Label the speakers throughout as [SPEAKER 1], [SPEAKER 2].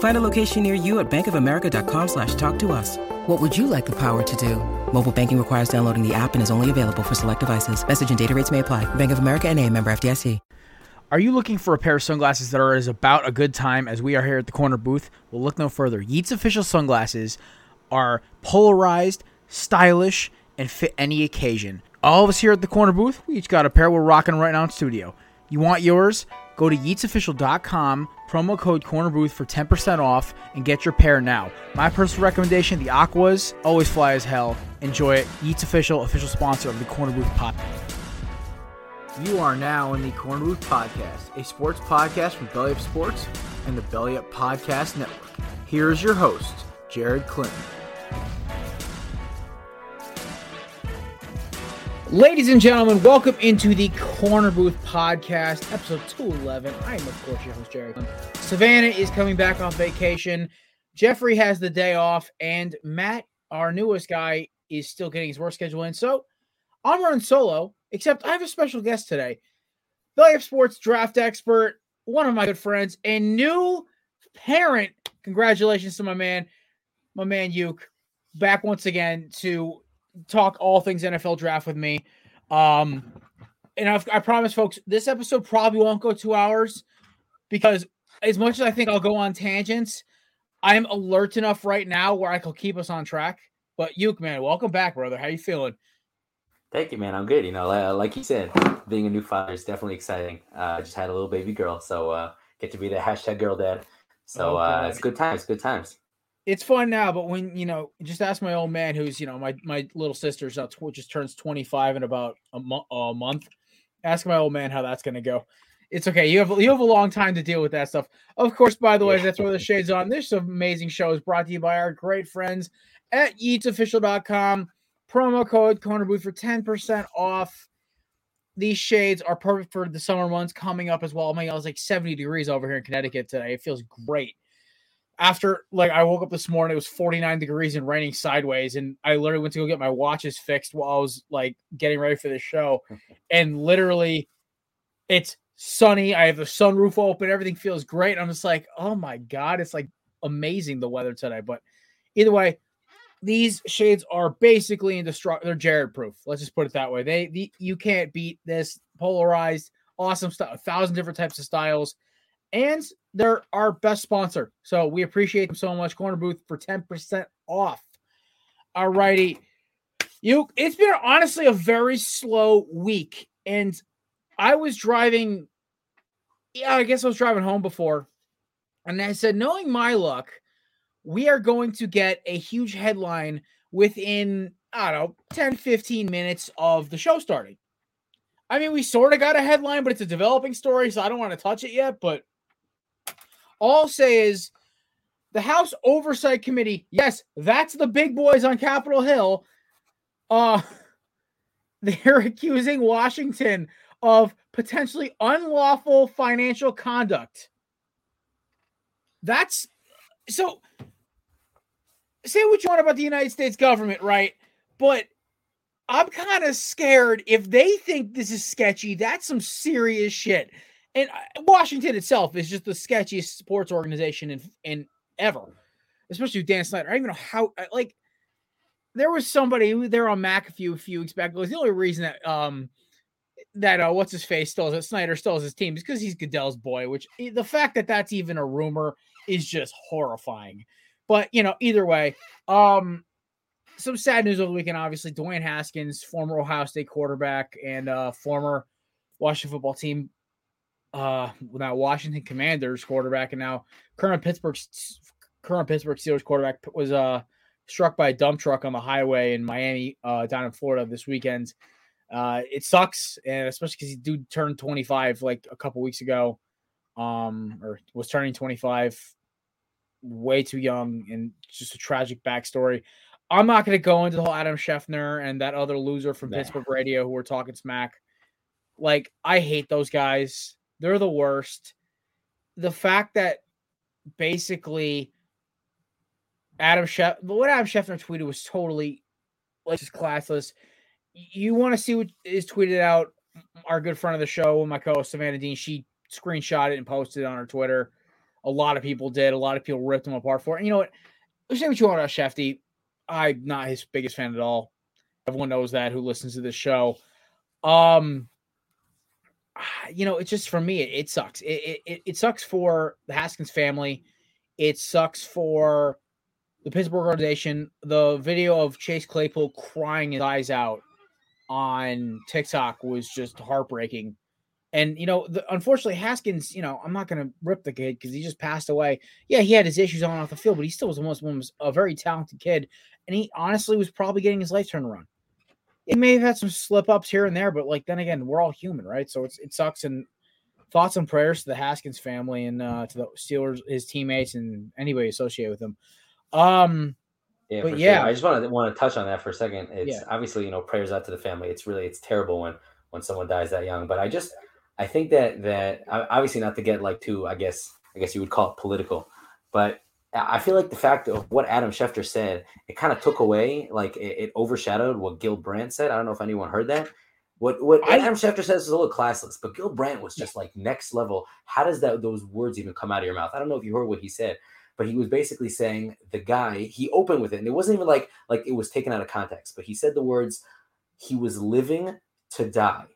[SPEAKER 1] Find a location near you at bankofamerica.com slash talk to us. What would you like the power to do? Mobile banking requires downloading the app and is only available for select devices. Message and data rates may apply. Bank of America and a member FDIC.
[SPEAKER 2] Are you looking for a pair of sunglasses that are as about a good time as we are here at the corner booth? Well, look no further. Yeats official sunglasses are polarized, stylish, and fit any occasion. All of us here at the corner booth, we each got a pair we're rocking right now in studio. You want yours? Go to yeatsofficial.com, promo code corner booth for 10% off, and get your pair now. My personal recommendation the Aquas always fly as hell. Enjoy it. Yeats Official, official sponsor of the Corner Booth Podcast. You are now in the Corner Booth Podcast, a sports podcast from Belly Up Sports and the Belly Up Podcast Network. Here is your host, Jared Clinton. Ladies and gentlemen, welcome into the Corner Booth Podcast, episode 211. I am, of course, your host, Jerry. Savannah is coming back off vacation. Jeffrey has the day off, and Matt, our newest guy, is still getting his work schedule in. So I'm running solo, except I have a special guest today. Up Sports draft expert, one of my good friends, and new parent. Congratulations to my man, my man Yuke, back once again to talk all things NFL draft with me. Um, and I've, I promise, folks, this episode probably won't go two hours because as much as I think I'll go on tangents, I am alert enough right now where I can keep us on track. But Yuke, man, welcome back, brother. How you feeling?
[SPEAKER 3] Thank you, man. I'm good. You know, like you said, being a new father is definitely exciting. Uh, I just had a little baby girl, so uh, get to be the hashtag girl dad. So
[SPEAKER 2] Oh,
[SPEAKER 3] uh, it's good times. Good times.
[SPEAKER 2] It's fun now, but when you know, just ask my old man, who's you know my my little sister's now tw- just turns twenty five in about a, mo- a month. Ask my old man how that's gonna go. It's okay. You have you have a long time to deal with that stuff. Of course, by the way,
[SPEAKER 3] Yeah.
[SPEAKER 2] that's where the shades on. This amazing show is brought to you by our great friends at yeatsofficial.com. Promo code corner booth for 10% off. These shades are perfect for the summer months coming up as well. I mean, it was like 70 degrees over here in Connecticut today. It feels great after like I woke up this morning, it was 49 degrees and raining sideways, and I literally went to go get my watches fixed while I was like getting ready for the show, and literally, it's sunny. I have the sunroof open. Everything feels great. I'm just like, oh my god, it's like amazing the weather today. But either way, these shades are basically indestructible. They're Jared proof. Let's just put it that way. They, the, you can't beat this polarized, awesome stuff. A thousand different types of styles and they're our best sponsor. So we appreciate them so much. Corner Booth for 10% off. All righty. You it's been honestly a very slow week. And I was driving. Yeah, I guess I was driving home before. And I said, knowing my luck, we are going to get a huge headline within, I don't know, 10, 15 minutes of the show starting. I mean, we sort of got a headline, but it's a developing story, so I don't want to touch it yet. But all I'll say is the House Oversight Committee, yes, that's the big boys on Capitol Hill. Uh they're accusing Washington of potentially unlawful financial conduct. That's so say what you want about the United States government, right? But I'm kind of scared if they think this is sketchy, that's some serious shit. And uh, Washington itself is just the sketchiest sports organization in, in ever, especially with Dan Snyder. I don't even know how, like, there was somebody there on McAfee a few weeks back. It was the only reason that, um, that uh, what's his face still is Snyder still is his team is because he's Goodell's boy. Which the fact that that's even a rumor is just horrifying. But you know, either way, um, some sad news over the weekend. Obviously, Dwayne Haskins, former Ohio State quarterback and uh, former Washington football team uh now Washington Commanders quarterback and now current Pittsburgh current Pittsburgh Steelers quarterback was uh struck by a dump truck on the highway in Miami uh down in Florida this weekend. Uh it sucks and especially because he dude turned 25 like a couple weeks ago. Um or was turning 25 way too young and just a tragic backstory. I'm not going to go into the whole Adam Schefter and that other loser from nah. Pittsburgh radio who were talking smack. Like, I hate those guys. They're the worst. The fact that basically Adam Schefter, what Adam Schefter tweeted was totally like just classless. You want to see what is tweeted out? Our good friend of the show, my co-host Savannah Dean, she screenshot it and posted it on her Twitter. A lot of people did. A lot of people ripped him apart for it. And you know what? Say what you want about Shefty. I'm not his biggest fan at all. Everyone knows that who listens to this show. Um, you know, it's just for me, it, it sucks. It, it it sucks for the Haskins family. It sucks for the Pittsburgh organization. The video of Chase Claypool crying his eyes out on TikTok was just heartbreaking. And you know, the, unfortunately, Haskins. You know, I'm not going to rip the kid because he just passed away. Yeah, he had his issues on off the field, but he still was almost was a very talented kid, and he honestly was probably getting his life turned around. He may have had some slip ups here and there, but like then again, we're all human, right? So it's it sucks. And thoughts and prayers to the Haskins family and uh, to the Steelers, his teammates, and anybody associated with him. Um,
[SPEAKER 3] yeah, but yeah, sure. I just want to want to touch on that for a second. It's yeah. obviously you know prayers out to the family. It's really it's terrible when when someone dies that young, but I just I think that that obviously not to get like too, I guess I guess you would call it political, but I feel like the fact of what Adam Schefter said, it kind of took away, like it, it, overshadowed what Gil Brandt said. I don't know if anyone heard that. What what I, Adam Schefter says is a little classless, but Gil Brandt was just like next level. How does that those words even come out of your mouth? I don't know if you heard what he said, but he was basically saying the guy he opened with it, and it wasn't even like like it was taken out of context. But he said the words, "He was living to die."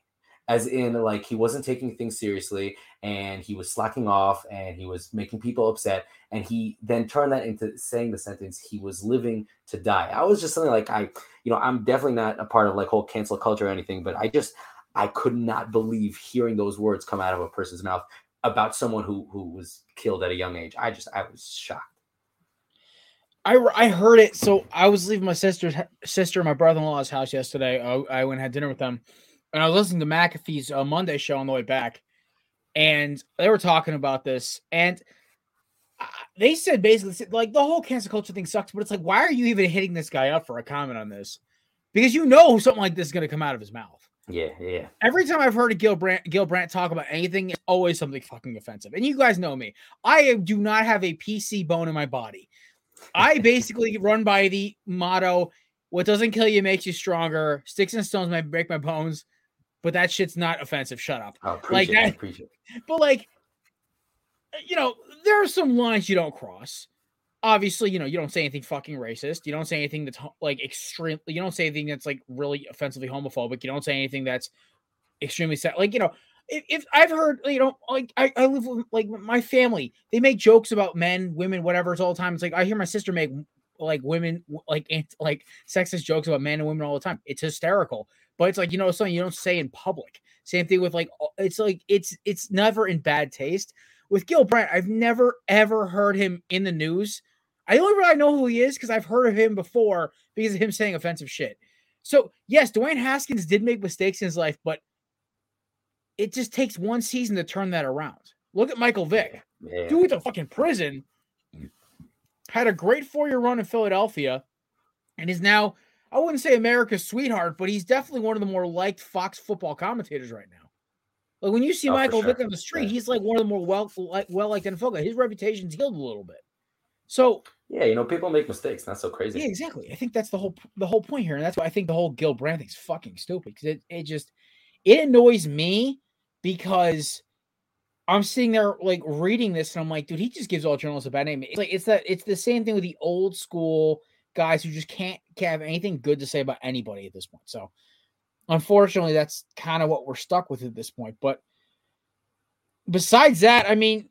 [SPEAKER 3] as in like he wasn't taking things seriously and he was slacking off and he was making people upset and he then turned that into saying the sentence he was living to die i was just something like i you know i'm definitely not a part of like whole cancel culture or anything but i just i could not believe hearing those words come out of a person's mouth about someone who who was killed at a young age i just i was shocked
[SPEAKER 2] I, I heard it. So I was leaving my sister's sister, my brother in law's house yesterday. I, I went and had dinner with them, and I was listening to McAfee's uh, Monday show on the way back, and they were talking about this, and uh, they said basically like the whole cancel culture thing sucks, but it's like why are you even hitting this guy up for a comment on this? Because you know something like this is going to come out of his mouth.
[SPEAKER 3] Yeah, yeah.
[SPEAKER 2] Every time I've heard a Gil Brandt, Gil Brandt talk about anything, it's always something fucking offensive. And you guys know me. I do not have a PC bone in my body. I basically run by the motto: "What doesn't kill you makes you stronger. Sticks and stones might break my bones, but that shit's not offensive. Shut up.
[SPEAKER 3] like that, appreciate
[SPEAKER 2] But like, you know, there are some lines you don't cross. Obviously, you know, you don't say anything fucking racist. You don't say anything that's like extreme. You don't say anything that's like really offensively homophobic. You don't say anything that's extremely sad. Like, you know, if, if, I've heard, you know, like I, I live with like my family, they make jokes about men, women, whatever. It's all the time. It's like I hear my sister make like women, like like sexist jokes about men and women all the time. It's hysterical but it's like you know something you don't say in public. Same thing with like it's like it's it's never in bad taste. With Gil Brandt, I've never ever heard him in the news. I only really know who he is because I've heard of him before because of him saying offensive shit. So yes, Dwayne Haskins did make mistakes in his life, but it just takes one season to turn that around. Look at Michael Vick. Yeah. Dude the fucking prison. Had a great four-year run in Philadelphia and is now I wouldn't say America's sweetheart, but he's definitely one of the more liked Fox football commentators right now. Like when you see oh, Michael sure. Vick on the street, he's like one of the more well like well liked NFL guys. His reputation's healed a little bit. So
[SPEAKER 3] yeah, you know, people make mistakes. Not so crazy.
[SPEAKER 2] Yeah, exactly. I think that's the whole the whole point here, and that's why I think the whole Gil Brandt thing's fucking stupid because it it just it annoys me because I'm sitting there like reading this and I'm like, dude, he just gives all journalists a bad name. It's like it's that it's the same thing with the old school guys who just can't, have anything good to say about anybody at this point. So, unfortunately, that's kind of what we're stuck with at this point. But besides that, I mean,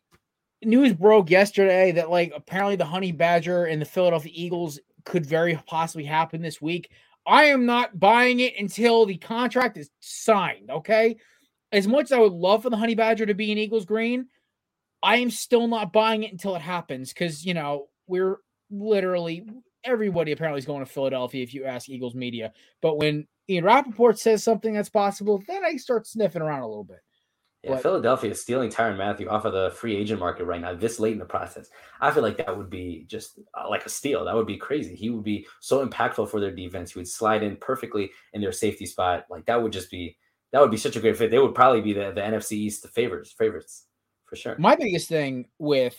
[SPEAKER 2] news broke yesterday that like apparently the Honey Badger and the Philadelphia Eagles could very possibly happen this week. I am not buying it until the contract is signed. Okay. as much as I would love for the Honey Badger to be an Eagles green, I am still not buying it until it happens because you know we're literally everybody apparently is going to Philadelphia if you ask Eagles media. But when Ian Rapoport says something that's possible, then I start sniffing around a little bit.
[SPEAKER 3] Yeah, but, Philadelphia is stealing Tyrann Mathieu off of the free agent market right now, this late in the process. I feel like that would be just uh, like a steal. That would be crazy. He would be so impactful for their defense. He would slide in perfectly in their safety spot. Like that would just be that would be such a great fit. They would probably be the, the NFC East the favorites, favorites for sure.
[SPEAKER 2] My biggest thing with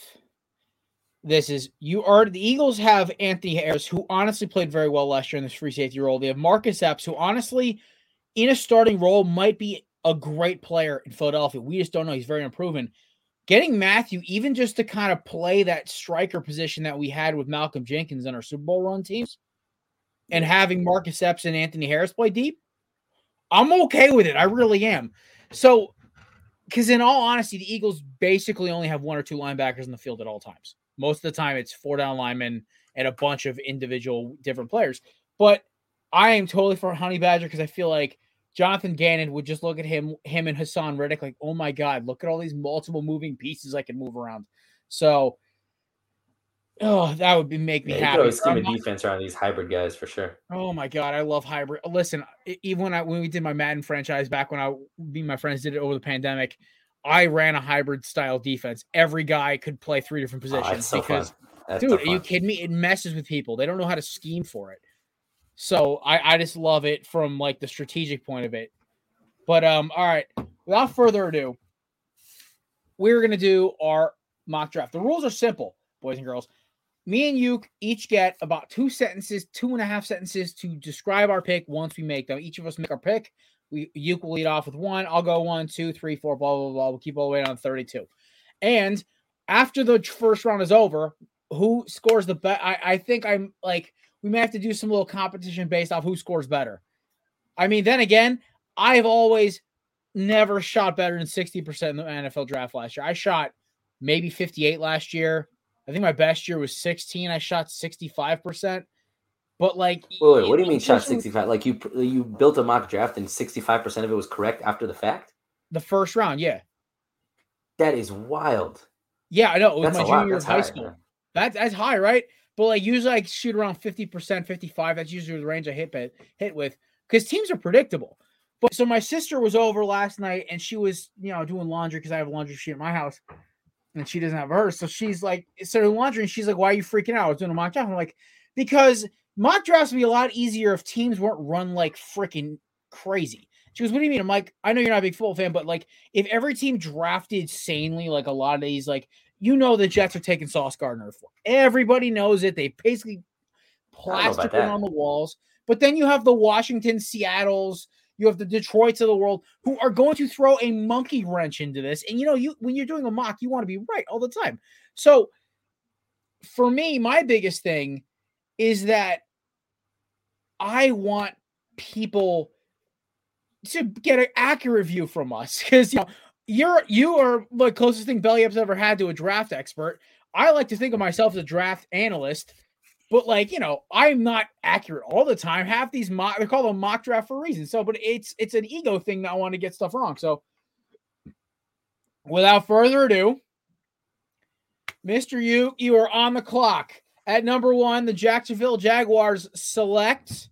[SPEAKER 2] this is you are the Eagles have Anthony Harris, who honestly played very well last year in this free safety role. They have Marcus Epps, who honestly, in a starting role, might be a great player in Philadelphia. We just don't know. He's very unproven. Getting Mathieu, even just to kind of play that striker position that we had with Malcolm Jenkins on our Super Bowl run teams, and having Marcus Epps and Anthony Harris play deep, I'm okay with it. I really am. So, because in all honesty, the Eagles basically only have one or two linebackers in the field at all times. Most of the time, it's four down linemen and a bunch of individual different players. But I am totally for Honey Badger because I feel like Jonathan Gannon would just look at him, him and Haason Reddick, like, oh my God, look at all these multiple moving pieces I can move around. So, oh, that would be make me yeah, happy. You
[SPEAKER 3] could scheme a defense around these hybrid guys for sure.
[SPEAKER 2] Oh my God, I love hybrid. Listen, even when I when we did my Madden franchise back when I me and my friends did it over the pandemic, I ran a hybrid style defense. Every guy could play three different oh, positions oh, because, so dude, are you kidding me? It messes with people. They don't know how to scheme for it. So I, I just love it from like the strategic point of it. But um, all right, without further ado, we're gonna do our mock draft. The rules are simple, boys and girls. Me and you each get about two sentences, two and a half sentences to describe our pick once we make them. Each of us make our pick. We you will lead off with one. I'll go one, two, three, four, blah, blah, blah. We'll keep all the way on 32. And after the first round is over, who scores the best? I, I think I'm like we may have to do some little competition based off who scores better. I mean, then again, I've always never shot better than 60% in the NFL draft last year. I shot maybe 58 last year. I think my best year was 16. I shot 65%. But like,
[SPEAKER 3] wait, wait what do you mean shot 65? Like you you built a mock draft and 65% of it was correct after the fact?
[SPEAKER 2] The first round, yeah.
[SPEAKER 3] That is wild.
[SPEAKER 2] Yeah, I know. It was that's my junior year of high school. That's that's high, right? But like usually I shoot around 50%, 55. That's usually the range I hit hit with because teams are predictable. But so my sister was over last night and she was, you know, doing laundry because I have a laundry sheet at my house and she doesn't have hers. So she's like, started laundry and she's like, Why are you freaking out? I was doing a mock draft. I'm like, because mock drafts would be a lot easier if teams weren't run like freaking crazy. She goes, What do you mean? I'm like, I know you're not a big football fan, but like if every team drafted sanely, like a lot of these, like you know the Jets are taking Sauce Gardner for. Everybody knows it. They basically plastered it on the walls. But then you have the Washington, Seattles, you have the Detroits of the world who are going to throw a monkey wrench into this. And you know, you when you're doing a mock, you want to be right all the time. So for me, my biggest thing is that I want people to get an accurate view from us because you know you're you are the closest thing Belly Up's ever had to a draft expert. I like to think of myself as a draft analyst, but like you know, I'm not accurate all the time. Half these mock they call them mock draft for a reason. So, but it's it's an ego thing that I want to get stuff wrong. So, without further ado, Mister You, you are on the clock at number one. The Jacksonville Jaguars select.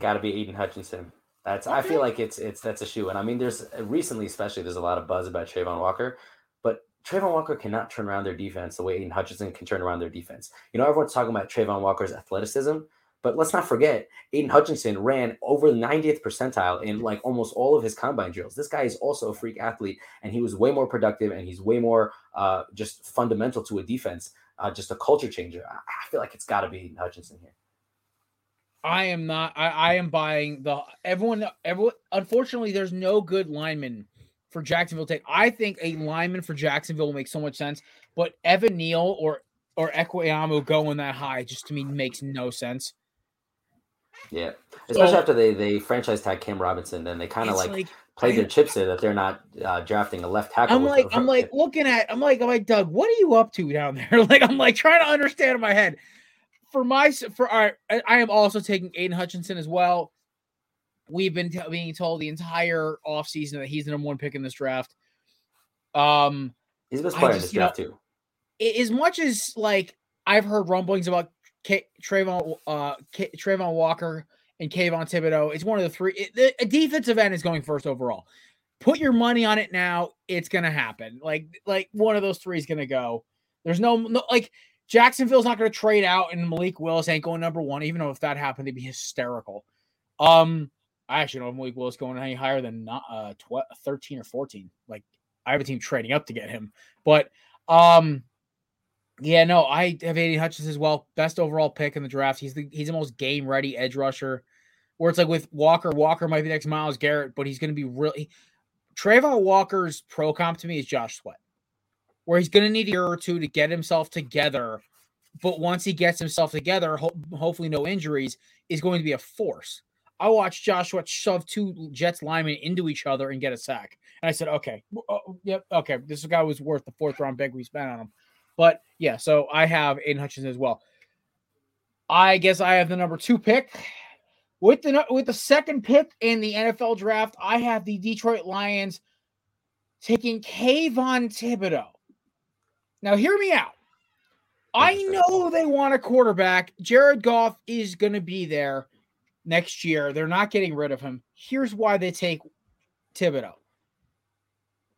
[SPEAKER 3] Got to be Aidan Hutchinson. That's okay. I feel like it's it's that's a shoe. And I mean, there's recently, especially, there's a lot of buzz about Travon Walker, but Travon Walker cannot turn around their defense the way Aidan Hutchinson can turn around their defense. You know, everyone's talking about Travon Walker's athleticism, but let's not forget Aidan Hutchinson ran over the 90th percentile in like almost all of his combine drills. This guy is also a freak athlete, and he was way more productive and he's way more uh, just fundamental to a defense, uh, just a culture changer. I feel like it's got to be Hutchinson here.
[SPEAKER 2] I am not. I, I am buying the everyone. Everyone. Unfortunately, there's no good lineman for Jacksonville. Take. I think a lineman for Jacksonville will make so much sense, but Evan Neal or or Ekwonu going that high just to me makes no sense.
[SPEAKER 3] Yeah, especially so, after they they franchise tag Cam Robinson, then they kind of like, like played their chips in that they're not uh, drafting a left tackle.
[SPEAKER 2] I'm like, I'm like looking at, I'm like, I'm like, Doug, what are you up to down there? Like, I'm like trying to understand in my head for my for our I am also taking Aidan Hutchinson as well. We've been t- being told the entire offseason that he's the number one pick in this draft. Um,
[SPEAKER 3] he's the best player just, in this draft know,
[SPEAKER 2] too. As much as like I've heard rumblings about K- Travon, uh, K- Travon Walker and Kayvon Thibodeaux, it's one of the three. It, the, a defensive end is going first overall. Put your money on it now. It's gonna happen. Like like one of those three is gonna go. There's no, no like Jacksonville's not gonna trade out, and Malik Willis ain't going number one. Even though if that happened, they'd be hysterical. Um, I actually don't know if Malik Willis going any higher than not uh 12, 13 or 14. Like I have a team trading up to get him. But um yeah, no, I have Aidan Hutchins as well. Best overall pick in the draft. He's the he's the most game ready edge rusher. Where it's like with Walker, Walker might be the next Myles Garrett, but he's going to be really. Travon Walker's pro comp to me is Josh Sweat, where he's going to need a year or two to get himself together. But once he gets himself together, ho- hopefully no injuries, is going to be a force. I watched Joshua shove two Jets linemen into each other and get a sack. And I said, okay, uh, yep, okay, this guy was worth the fourth round pick we spent on him. But yeah, so I have Aidan Hutchinson as well. I guess I have the number two pick. With the with the second pick in the NFL draft, I have the Detroit Lions taking Kayvon Thibodeaux. Now, hear me out. I know they want a quarterback. Jared Goff is going to be there next year. They're not getting rid of him. Here's why they take Thibodeaux.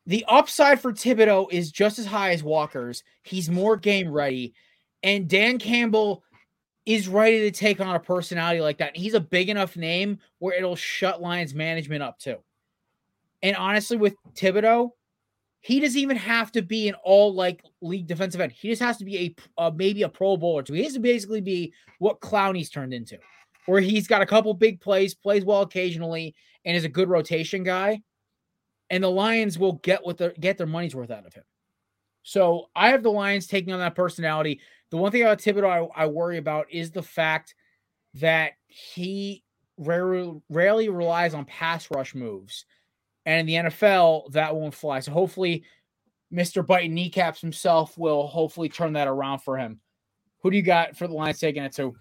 [SPEAKER 2] The upside for Thibodeaux is just as high as Walker's. He's more game ready. And Dan Campbell is ready to take on a personality like that. He's a big enough name where it'll shut Lions management up too. And honestly, with Thibodeaux, he doesn't even have to be an all like league defensive end. He just has to be a uh, maybe a Pro Bowler too. He has to basically be what Clowney's turned into where he's got a couple big plays, plays well occasionally, and is a good rotation guy. And the Lions will get what their get their money's worth out of him. So I have the Lions taking on that personality. The one thing about Thibodeaux I, I worry about is the fact that he rarely, rarely relies on pass rush moves. And in the NFL, that won't fly. So hopefully, Mr. Biting Kneecaps himself will hopefully turn that around for him. Who do you got for the Lions taking it to?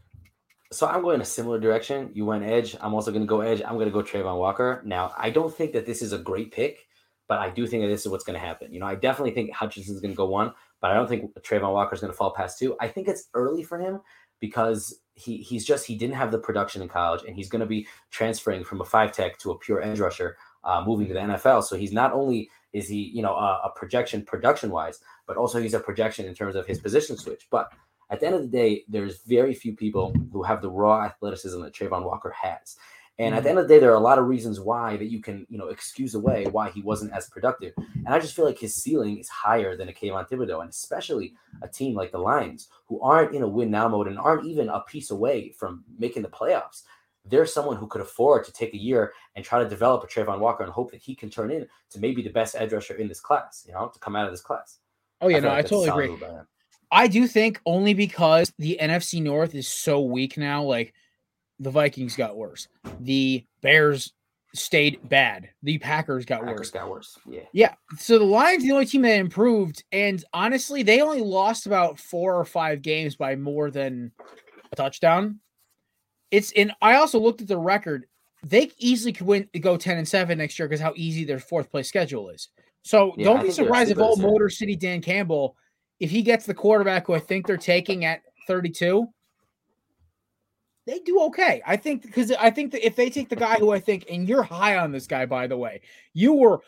[SPEAKER 3] So I'm going a similar direction. You went edge. I'm also going to go edge. I'm going to go Travon Walker. Now, I don't think that this is a great pick, but I do think that this is what's going to happen. You know, I definitely think Hutchinson's going to go one, but I don't think Travon Walker is going to fall past two. I think it's early for him because he he's just he didn't have the production in college, and he's going to be transferring from a five tech to a pure edge rusher, uh, moving to the NFL. So he's not only is he you know a, a projection production wise, but also he's a projection in terms of his position switch. But at the end of the day, there's very few people who have the raw athleticism that Travon Walker has. And at the mm-hmm. end of the day, there are a lot of reasons why that you can, you know, excuse away why he wasn't as productive. And I just feel like his ceiling is higher than a Kayvon Thibodeaux, and especially a team like the Lions, who aren't in a win now mode and aren't even a piece away from making the playoffs. There's someone who could afford to take a year and try to develop a Travon Walker and hope that he can turn in to maybe the best edge rusher in this class, you know, to come out of this class.
[SPEAKER 2] Oh yeah, I no, like I totally agree. I do think only because the NFC North is so weak now, like the Vikings got worse. The Bears stayed bad. The Packers got
[SPEAKER 3] Packers
[SPEAKER 2] worse.
[SPEAKER 3] Got worse. Yeah.
[SPEAKER 2] Yeah. So the Lions, the only team that improved, and honestly, they only lost about four or five games by more than a touchdown. It's in. I also looked at the record. They easily could win, go ten and seven next year because how easy their fourth place schedule is. So yeah, don't be surprised if old Motor City Dan Campbell if he gets the quarterback who I think they're taking at 32, they do okay. I think because I think that if they take the guy who I think, and you're high on this guy, by the way, you were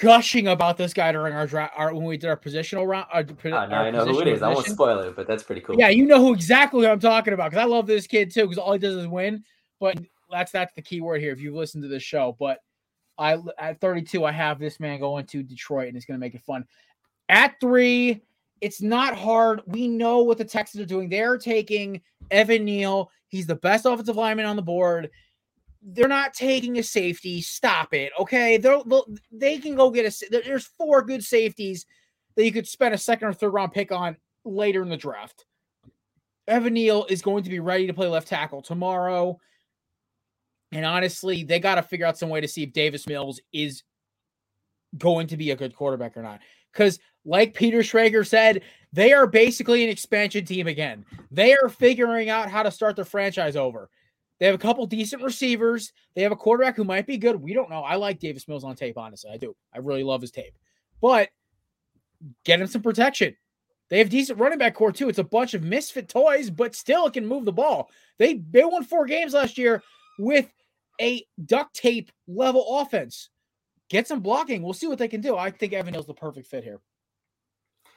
[SPEAKER 2] gushing about this guy during our draft our, when we did our positional round. Our,
[SPEAKER 3] our I know who it is. Position. I won't spoil it, but that's pretty cool.
[SPEAKER 2] Yeah, you know who exactly I'm talking about because I love this kid too because all he does is win. But that's that's the key word here if you've listened to this show. But I at 32, I have this man going to Detroit and it's going to make it fun. At three, it's not hard. We know what the Texans are doing. They're taking Evan Neal. He's the best offensive lineman on the board. They're not taking a safety. Stop it. Okay. They'll they can go get a. There's four good safeties that you could spend a second or third round pick on later in the draft. Evan Neal is going to be ready to play left tackle tomorrow. And honestly, they got to figure out some way to see if Davis Mills is going to be a good quarterback or not. Because like Peter Schrager said, they are basically an expansion team again. They are figuring out how to start their franchise over. They have a couple decent receivers. They have a quarterback who might be good. We don't know. I like Davis Mills on tape, honestly. I do. I really love his tape. But get him some protection. They have decent running back core too. It's a bunch of misfit toys, but still can move the ball. They they won four games last year with a duct tape level offense. Get some blocking. We'll see what they can do. I think Evan Neal's the perfect fit here.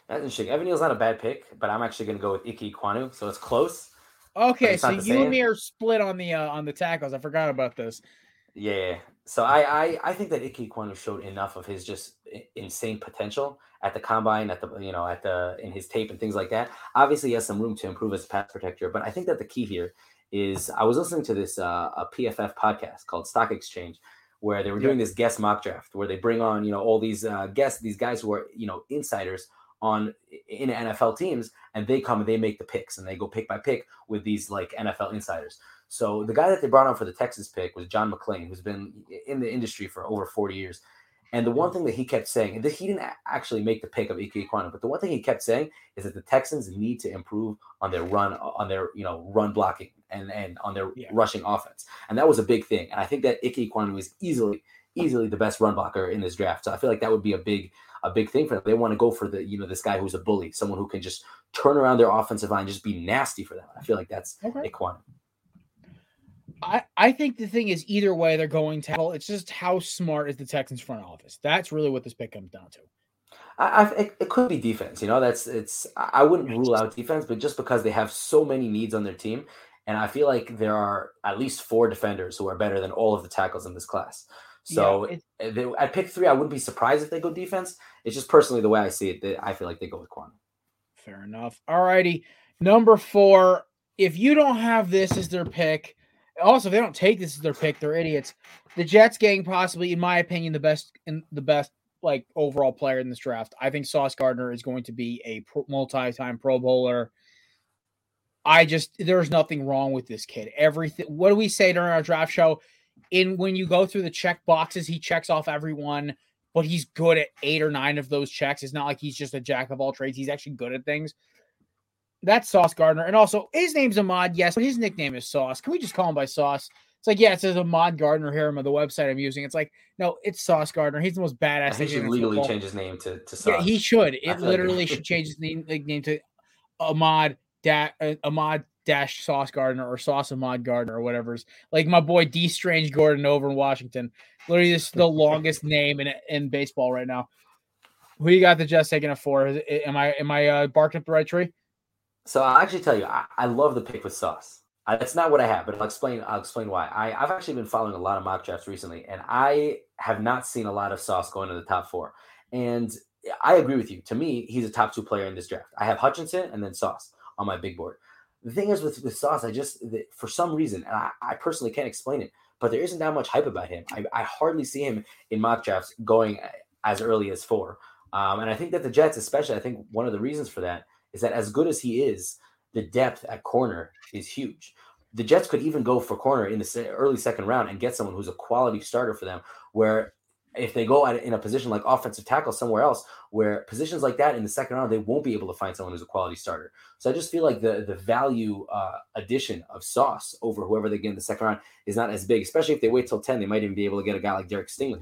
[SPEAKER 3] That's interesting. Evan Neal's not a bad pick, but I'm actually going to go with Ike Ekwonu. so it's close.
[SPEAKER 2] Okay, so you and me are split on the uh, on the tackles. I forgot about this.
[SPEAKER 3] Yeah, so I I, I think that Ike Ekwonu showed enough of his just insane potential at the combine, at the you know at the in his tape and things like that. Obviously, he has some room to improve as a pass protector, but I think that the key here is I was listening to this uh, a PFF podcast called Stock Exchange, where they were doing this guest mock draft, where they bring on you know all these uh, guests, these guys who are you know insiders on in NFL teams, and they come and they make the picks and they go pick by pick with these like NFL insiders. So the guy that they brought on for the Texas pick was John McClain, who's been in the industry for over 40 years. And the one thing that he kept saying, and he didn't actually make the pick of Ike Ekwonu, but the one thing he kept saying is that the Texans need to improve on their run, on their you know run blocking and and on their yeah. rushing offense, and that was a big thing. And I think that Ike Ekwonu is easily easily the best run blocker in this draft. So I feel like that would be a big a big thing for them. They want to go for the you know this guy who's a bully, someone who can just turn around their offensive line, just be nasty for them. I feel like that's okay. Ekwonu.
[SPEAKER 2] I, I think the thing is either way they're going to tackle. It's just how smart is the Texans front office. That's really what this pick comes down to.
[SPEAKER 3] I, I it, it, could be defense. You know, that's it's. I wouldn't rule out defense, but just because they have so many needs on their team, and I feel like there are at least four defenders who are better than all of the tackles in this class. So yeah, eh, they, at pick three, I wouldn't be surprised if they go defense. It's just personally the way I see it. That I feel like they go with Quan.
[SPEAKER 2] Fair enough. All righty, number four. If you don't have this as their pick, also, if they don't take this as their pick, they're idiots. The Jets gang, possibly, in my opinion, the best in the best like overall player in this draft. I think Sauce Gardner is going to be a multi-time Pro Bowler. I just there's nothing wrong with this kid. Everything. What do we say during our draft show? In when you go through the check boxes, he checks off everyone, but he's good at eight or nine of those checks. It's not like he's just a jack of all trades. He's actually good at things that's Sauce Gardner. And also, his name's Ahmad, yes, but his nickname is Sauce. Can we just call him by Sauce? It's like, yeah, it says Ahmad Gardner here on the website I'm using. It's like, no, it's Sauce Gardner. He's the most badass.
[SPEAKER 3] He should legally football. change his name to, to Sauce.
[SPEAKER 2] Yeah, he should. It literally like should change his name, like, name to Ahmad da- uh, Ahmad dash Sauce Gardner or Sauce Ahmad Gardner or whatever's like my boy Dee Strange Gordon over in Washington. Literally, this is the longest name in in baseball right now. Who you got the Jets taking it for? Am I am I uh, barking up the right tree?
[SPEAKER 3] So I'll actually tell you, I, I love the pick with Sauce. I, that's not what I have, but I'll explain. I'll explain why. I, I've actually been following a lot of mock drafts recently, and I have not seen a lot of Sauce going to the top four. And I agree with you. To me, he's a top two player in this draft. I have Hutchinson and then Sauce on my big board. The thing is with, with Sauce, I just for some reason, and I, I personally can't explain it, but there isn't that much hype about him. I, I hardly see him in mock drafts going as early as four. Um, and I think that the Jets, especially, I think one of the reasons for that is that as good as he is, the depth at corner is huge. The Jets could even go for corner in the early second round and get someone who's a quality starter for them. Where if they go in a position like offensive tackle somewhere else, where positions like that in the second round, they won't be able to find someone who's a quality starter. So I just feel like the the value uh, addition of Sauce over whoever they get in the second round is not as big, especially if they wait till ten. They might even be able to get a guy like Derek Stingley.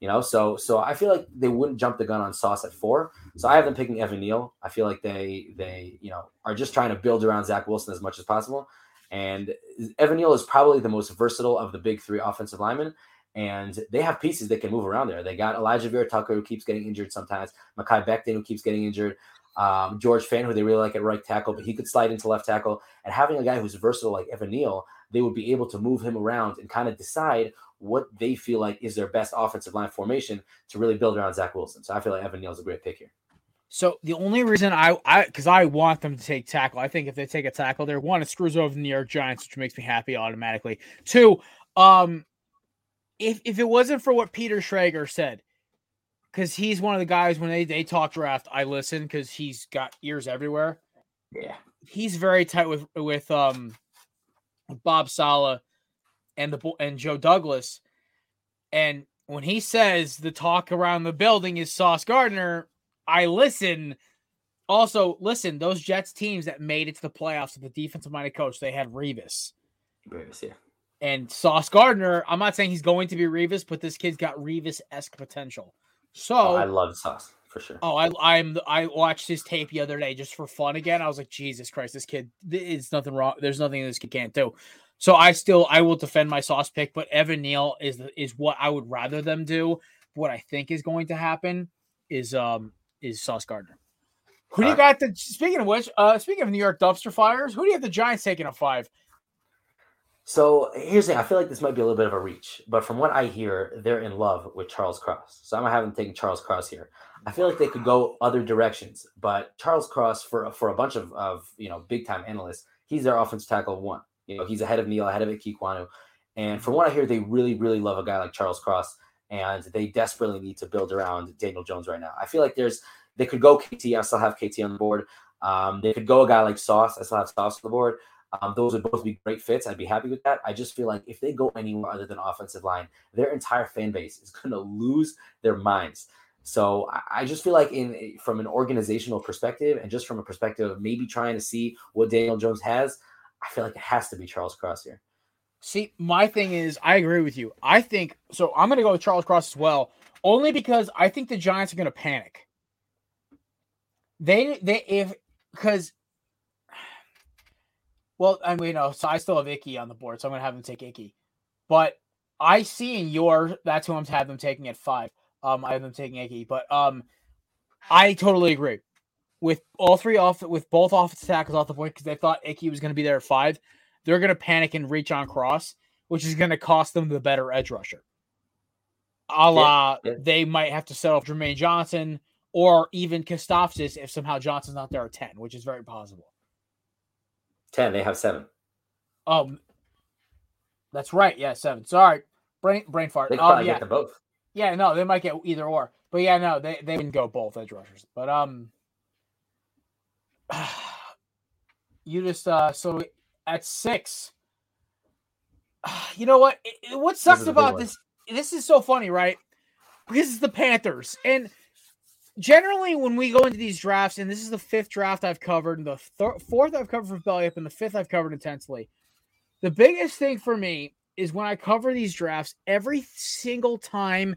[SPEAKER 3] You know, so so I feel like they wouldn't jump the gun on Sauce at four. So I have them picking Evan Neal. I feel like they they you know are just trying to build around Zach Wilson as much as possible. And Evan Neal is probably the most versatile of the big three offensive linemen. And they have pieces that can move around there. They got Alijah Vera-Tucker, who keeps getting injured sometimes, Mekhi Becton, who keeps getting injured, um, George Fant, who they really like at right tackle, but he could slide into left tackle. And having a guy who's versatile like Evan Neal, they would be able to move him around and kind of decide what they feel like is their best offensive line formation to really build around Zach Wilson. So I feel like Evan Neal's a great pick here.
[SPEAKER 2] So the only reason I, I, because I want them to take tackle, I think if they take a tackle, there one, it screws over the New York Giants, which makes me happy automatically. Two, um, if if it wasn't for what Peter Schrager said, because he's one of the guys when they they talk draft, I listen because he's got ears everywhere.
[SPEAKER 3] Yeah,
[SPEAKER 2] he's very tight with with um Bob Saleh and the and Joe Douglas. And when he says the talk around the building is Sauce Gardner, I listen. Also, listen, those Jets teams that made it to the playoffs with the defensive minded coach, they had Revis.
[SPEAKER 3] Revis, yeah.
[SPEAKER 2] And Sauce Gardner, I'm not saying he's going to be Revis, but this kid's got Revis esque potential. So oh,
[SPEAKER 3] I love Sauce for sure.
[SPEAKER 2] Oh, I I'm I watched his tape the other day just for fun again. I was like, Jesus Christ, this kid, it's nothing wrong. There's nothing this kid can't do. So I still I will defend my Sauce pick, but Evan Neal is is what I would rather them do. What I think is going to happen is um is Sauce Gardner. Who do you got? The speaking of which, uh, speaking of New York dumpster fires, who do you have the Giants taking a five?
[SPEAKER 3] So here's the thing. I feel like this might be a little bit of a reach, but from what I hear, they're in love with Charles Cross. So I'm them taking Charles Cross here. I feel like they could go other directions, but Charles Cross for for a bunch of, of you know big time analysts, he's their offensive tackle one. You know, he's ahead of Neal, ahead of Ekwonu. And from what I hear, they really, really love a guy like Charles Cross, and they desperately need to build around Daniel Jones right now. I feel like there's they could go KT. I still have KT on the board. Um, they could go a guy like Sauce. I still have Sauce on the board. Um, those would both be great fits. I'd be happy with that. I just feel like if they go anywhere other than offensive line, their entire fan base is going to lose their minds. So I just feel like in from an organizational perspective and just from a perspective of maybe trying to see what Daniel Jones has, I feel like it has to be Charles Cross here.
[SPEAKER 2] See, my thing is, I agree with you. I think so. I'm going to go with Charles Cross as well, only because I think the Giants are going to panic. They, they, if, because, well, I mean, you know, so I still have Ickey on the board, so I'm going to have them take Ickey. But I see in your, that's who I'm to have them taking at five. Um, I have them taking Ickey, but um, I totally agree with all three off with both offensive tackles off the point because they thought Ickey was going to be there at five. They're going to panic and reach on cross, which is going to cost them the better edge rusher. A la, yeah, yeah. they might have to settle Jermaine Johnson or even Karlaftis if somehow Johnson's not there at 10, which is very possible.
[SPEAKER 3] 10, they have seven.
[SPEAKER 2] Um, that's right. Yeah, seven. Sorry. Brain brain fart.
[SPEAKER 3] They um, yeah. get them both.
[SPEAKER 2] Yeah, no, they might get either or. But yeah, no, they, they can go both edge rushers. But um you just uh so at six you know what what sucks this about this this is so funny right because it's the panthers and generally when we go into these drafts and this is the fifth draft i've covered and the th- fourth i've covered for belly up and the fifth i've covered intensely the biggest thing for me is when i cover these drafts every single time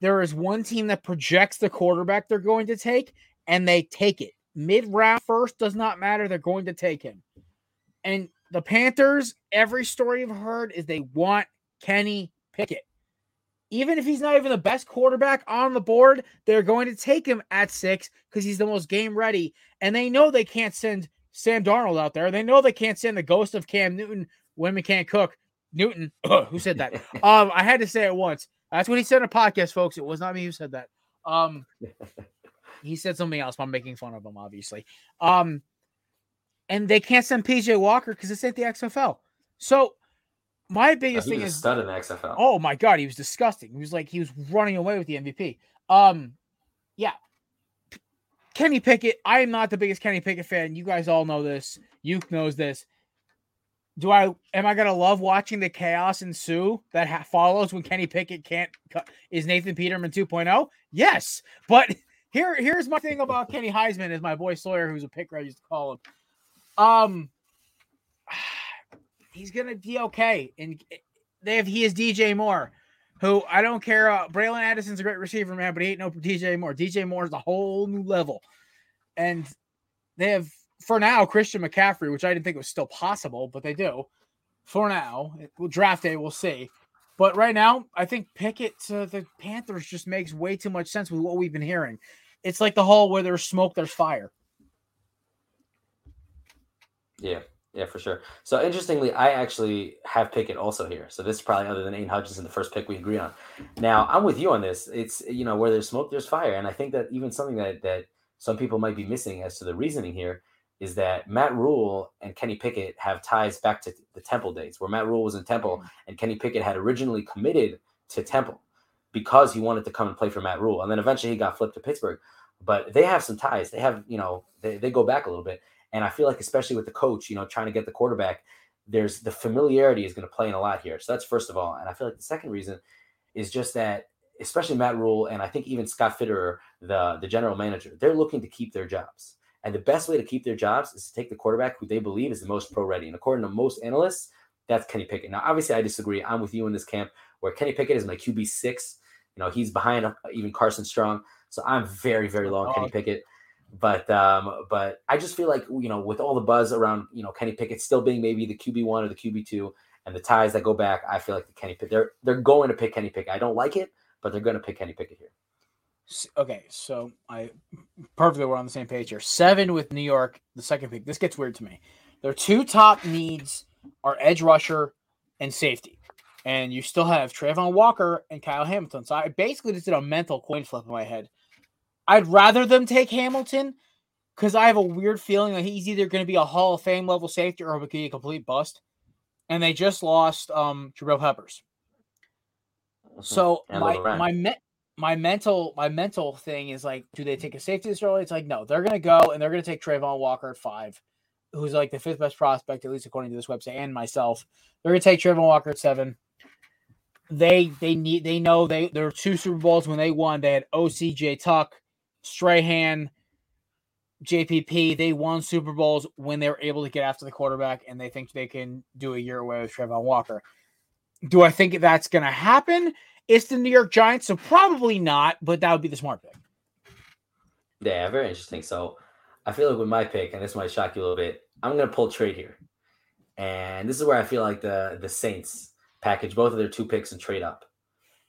[SPEAKER 2] there is one team that projects the quarterback they're going to take and they take it mid round first does not matter. They're going to take him. And the Panthers, every story I've heard is they want Kenny Pickett. Even if he's not even the best quarterback on the board, they're going to take him at six because he's the most game ready. And they know they can't send Sam Darnold out there. They know they can't send the ghost of Cam Newton when we can't cook. Newton, who said that? um, I had to say it once. That's what he said in a podcast, folks. It was not me who said that. Um, he said something else. I'm making fun of him, obviously. Um, and they can't send PJ Walker because it's at the XFL. So my biggest thing is
[SPEAKER 3] stud in the XFL.
[SPEAKER 2] Oh my god, he was disgusting. He was like he was running away with the MVP. Um, yeah. Kenny Pickett. I am not the biggest Kenny Pickett fan. You guys all know this. You knows this. Do I am I gonna love watching the chaos ensue that ha- follows when Kenny Pickett can't cut, is Nathan Peterman 2.0? Yes, but here, here's my thing about Kenny Heisman is my boy Sawyer, who's a picker I used to call him. Um, he's gonna be okay, and they have he is DJ Moore, who I don't care. Uh, Braylon Addison's a great receiver, man, but he ain't no DJ Moore. DJ Moore is a whole new level, and they have for now Christian McCaffrey, which I didn't think was still possible, but they do. For now, We'll draft day, we'll see. But right now, I think Pickett to the Panthers just makes way too much sense with what we've been hearing. It's like the whole where there's smoke, there's fire.
[SPEAKER 3] Yeah, yeah, for sure. So interestingly, I actually have Pickett also here. So this is probably other than Aidan Hutchinson, the first pick we agree on. Now I'm with you on this. It's you know where there's smoke, there's fire, and I think that even something that that some people might be missing as to the reasoning here is that Matt Rhule and Kenny Pickett have ties back to the Temple days, where Matt Rhule was in Temple mm. and Kenny Pickett had originally committed to Temple because he wanted to come and play for Matt Rhule, and then eventually he got flipped to Pittsburgh but they have some ties. They have, you know, they, they go back a little bit. And I feel like, especially with the coach, you know, trying to get the quarterback, there's the familiarity is going to play in a lot here. So that's first of all. And I feel like the second reason is just that, especially Matt Rhule and I think even Scott Fitterer, the, the general manager, they're looking to keep their jobs. And the best way to keep their jobs is to take the quarterback who they believe is the most pro ready. And according to most analysts, That's Kenny Pickett. Now, obviously, I disagree. I'm with you in this camp where Kenny Pickett is my QB six. You know, he's behind uh, even Carson Strong. So I'm very, very low on Kenny Pickett. But um, but I just feel like you know, with all the buzz around you know Kenny Pickett still being maybe the QB one or the QB two, and the ties that go back, I feel like the Kenny Pickett they're they're going to pick Kenny Pickett. I don't like it, but they're going to pick Kenny Pickett here.
[SPEAKER 2] Okay, so I perfectly we're on the same page here. Seven with New York, the second pick. This gets weird to me. Their two top needs are edge rusher and safety. And you still have Travon Walker and Kyle Hamilton. So I basically just did a mental coin flip in my head. I'd rather them take Hamilton because I have a weird feeling that he's either going to be a Hall of Fame level safety or be a complete bust. And they just lost um Jabril Peppers. Mm-hmm. So my my me- my mental my mental thing is like, do they take a safety this early? It's like no, they're gonna go and they're gonna take Travon Walker at five, who's like the fifth best prospect, at least according to this website and myself. They're gonna take Travon Walker at seven. They they need they know they there were two Super Bowls when they won. They had OCJ Tuck, Strahan, JPP. They won Super Bowls when they were able to get after the quarterback, and they think they can do a year away with Travon Walker. Do I think that's going to happen? It's the New York Giants, so probably not, but that would be the smart pick.
[SPEAKER 3] Yeah, very interesting. So I feel like with my pick, and this might shock you a little bit, I'm going to pull trade here. And this is where I feel like the the Saints package both of their two picks and trade up.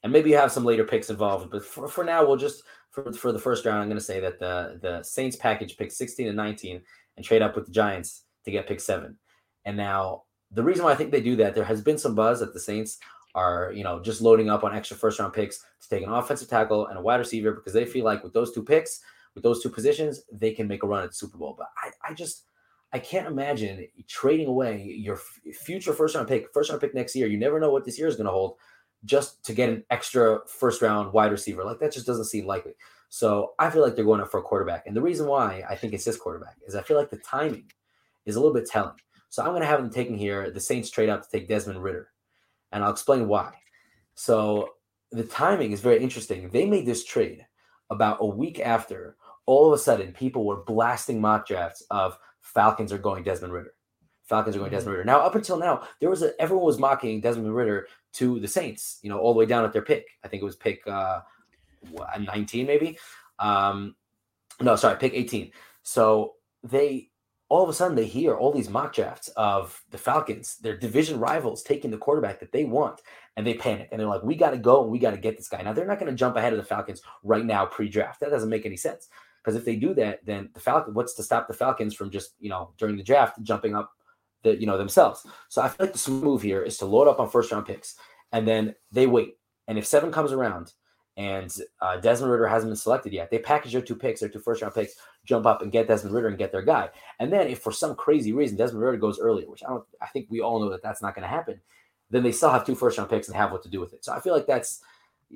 [SPEAKER 3] And maybe you have some later picks involved, but for, for now, we'll just for, for the first round, I'm going to say that the the Saints package pick 16 and 19 and trade up with the Giants to get pick seven. And now the reason why I think they do that, there has been some buzz that the Saints are, you know, just loading up on extra first round picks to take an offensive tackle and a wide receiver because they feel like with those two picks, with those two positions, they can make a run at the Super Bowl. But I, I just, I can't imagine trading away your future first round pick, first round pick next year. You never know what this year is going to hold just to get an extra first round wide receiver. Like that just doesn't seem likely. So I feel like they're going up for a quarterback. And the reason why I think it's this quarterback is I feel like the timing is a little bit telling. So I'm going to have them taking here the Saints trade up to take Desmond Ridder. And I'll explain why. So the timing is very interesting. They made this trade about a week after all of a sudden people were blasting mock drafts of Falcons are going Desmond Ridder. Falcons are going mm-hmm. Desmond Ridder. Now, up until now, there was a everyone was mocking Desmond Ridder to the Saints, you know, all the way down at their pick. I think it was pick uh, 19, maybe. Um, no, sorry, pick 18. So they all of a sudden they hear all these mock drafts of the Falcons, their division rivals, taking the quarterback that they want, and they panic and they're like, "We got to go and we got to get this guy." Now they're not going to jump ahead of the Falcons right now pre-draft. That doesn't make any sense because if they do that, then the Falcon, what's to stop the Falcons from just you know during the draft jumping up the you know themselves? So I feel like the move here is to load up on first round picks and then they wait. And if seven comes around and uh, Desmond Ridder hasn't been selected yet. They package their two picks, their two first round picks, jump up and get Desmond Ridder and get their guy. And then if for some crazy reason Desmond Ridder goes earlier, which I don't, I think we all know that that's not going to happen, then they still have two first round picks and have what to do with it. So I feel like that's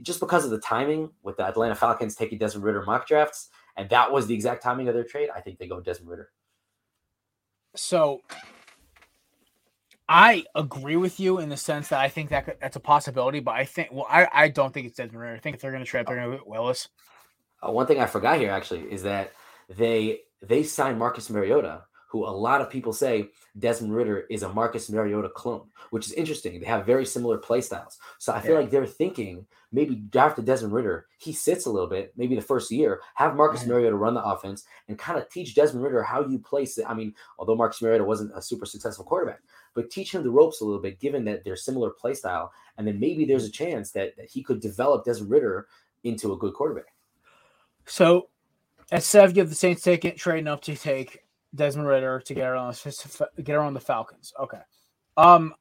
[SPEAKER 3] just because of the timing with the Atlanta Falcons taking Desmond Ridder mock drafts, and that was the exact timing of their trade. I think they go Desmond Ridder.
[SPEAKER 2] So I agree with you in the sense that I think that could, that's a possibility, but I think well, I, I don't think it's Desmond Ridder. I think if they're going to trade, they're going to Willis.
[SPEAKER 3] Uh, one thing I forgot here actually is that they they signed Marcus Mariota, who a lot of people say Desmond Ridder is a Marcus Mariota clone, which is interesting. They have very similar play styles, so I feel yeah. like they're thinking maybe after Desmond Ridder. he sits a little bit, maybe the first year, have Marcus mm-hmm. Mariota run the offense and kind of teach Desmond Ridder how you place it. I mean, although Marcus Mariota wasn't a super successful quarterback, but teach him the ropes a little bit, given that they're similar play style. And then maybe there's a chance that, that he could develop Desmond Ridder into a good quarterback.
[SPEAKER 2] So at Sev, you have the Saints taking trading up to take Desmond Ridder to get around get around the Falcons. Okay. Um,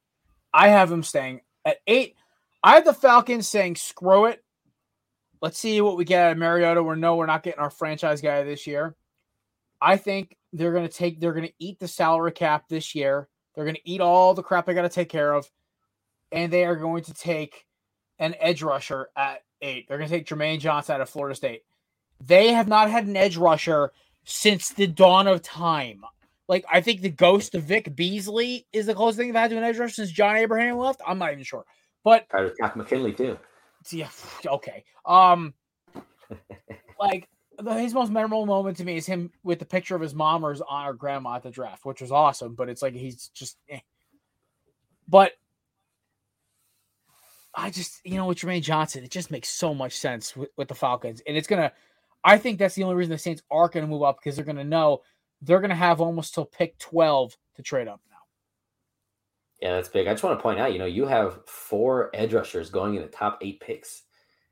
[SPEAKER 2] I have him staying at eight. I have the Falcons saying screw it. Let's see what we get of Mariota. We're no, we're not getting our franchise guy this year. I think they're going to take, they're going to eat the salary cap this year. They're going to eat all the crap they got to take care of, and they are going to take an edge rusher at eight. They're going to take Jermaine Johnson out of Florida State. They have not had an edge rusher since the dawn of time. Like I think the ghost of Vic Beasley is the closest thing I've had to an edge rusher since John Abraham left. I'm not even sure, but
[SPEAKER 3] Takk McKinley too.
[SPEAKER 2] Yeah, okay. Um, like his most memorable moment to me is him with the picture of his mom or his aunt or grandma at the draft, which was awesome. But it's like he's just. Eh. But I just, you know, with Jermaine Johnson, it just makes so much sense with, with the Falcons. And it's to, I think that's the only reason the Saints are going to move up because they're going to know they're going to have almost till pick 12 to trade up now.
[SPEAKER 3] Yeah, that's big. I just want to point out, you know, you have four edge rushers going in the top eight picks.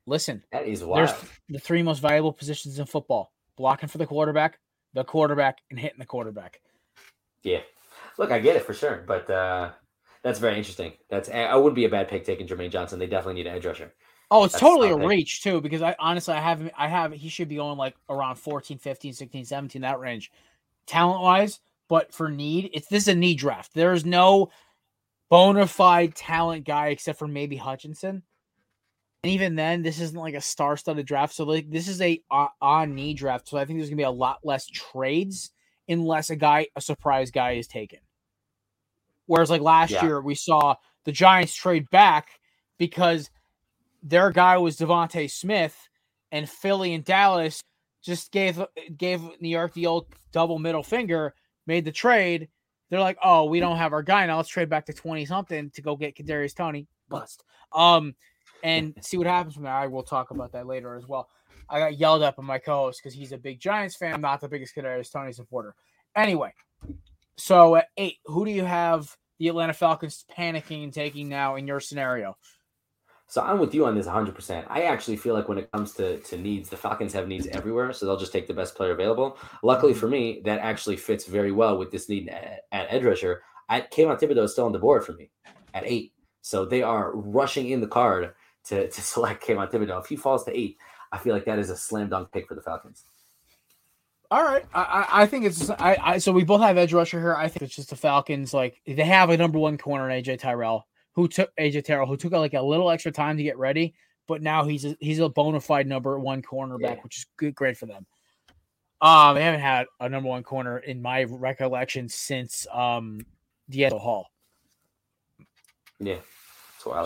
[SPEAKER 2] Listen,
[SPEAKER 3] that is wild. There's
[SPEAKER 2] the three most valuable positions in football blocking for the quarterback, the quarterback, and hitting the quarterback.
[SPEAKER 3] Yeah. Look, I get it for sure. But uh, that's very interesting. That's I wouldn't be a bad pick taking Jermaine Johnson. They definitely need an edge rusher.
[SPEAKER 2] Oh, it's That's totally a reach too because I honestly I have I have he should be going like around 14, 15, 16, 17 that range talent wise, but for need, it's this is a need draft. There's no bona fide talent guy except for maybe Hutchinson. And even then, this isn't like a star-studded draft. So like this is a uh, on knee draft. So I think there's gonna be a lot less trades unless a guy, a surprise guy, is taken. Whereas like last yeah. year, we saw the Giants trade back because their guy was DeVonta Smith, and Philly and Dallas just gave gave New York the old double middle finger, made the trade. They're like, oh, we don't have our guy now. Let's trade back to twenty something to go get Kadarius Toney. Bust. Um, and see what happens from there. I will talk about that later as well. I got yelled at by my co-host because he's a big Giants fan. I'm not the biggest Kadarius Toney supporter. Anyway, so at eight, who do you have the Atlanta Falcons panicking and taking now in your scenario?
[SPEAKER 3] So I'm with you on this 100%. I actually feel like when it comes to, to needs, the Falcons have needs everywhere, so they'll just take the best player available. Luckily mm-hmm. for me, that actually fits very well with this need at, at edge rusher. I, Kayvon Thibodeaux is still on the board for me at eight. So they are rushing in the card to, to select Kayvon Thibodeaux. If he falls to eight, I feel like that is a slam dunk pick for the Falcons.
[SPEAKER 2] All right, I, I think it's I, I so we both have edge rusher here. I think it's just the Falcons like they have a number one corner in AJ Terrell who took AJ Terrell who took like a little extra time to get ready, but now he's a, he's a bona fide number one cornerback, yeah. which is good, great for them. Um, they haven't had a number one corner in my recollection since um DeAngelo Hall.
[SPEAKER 3] Yeah,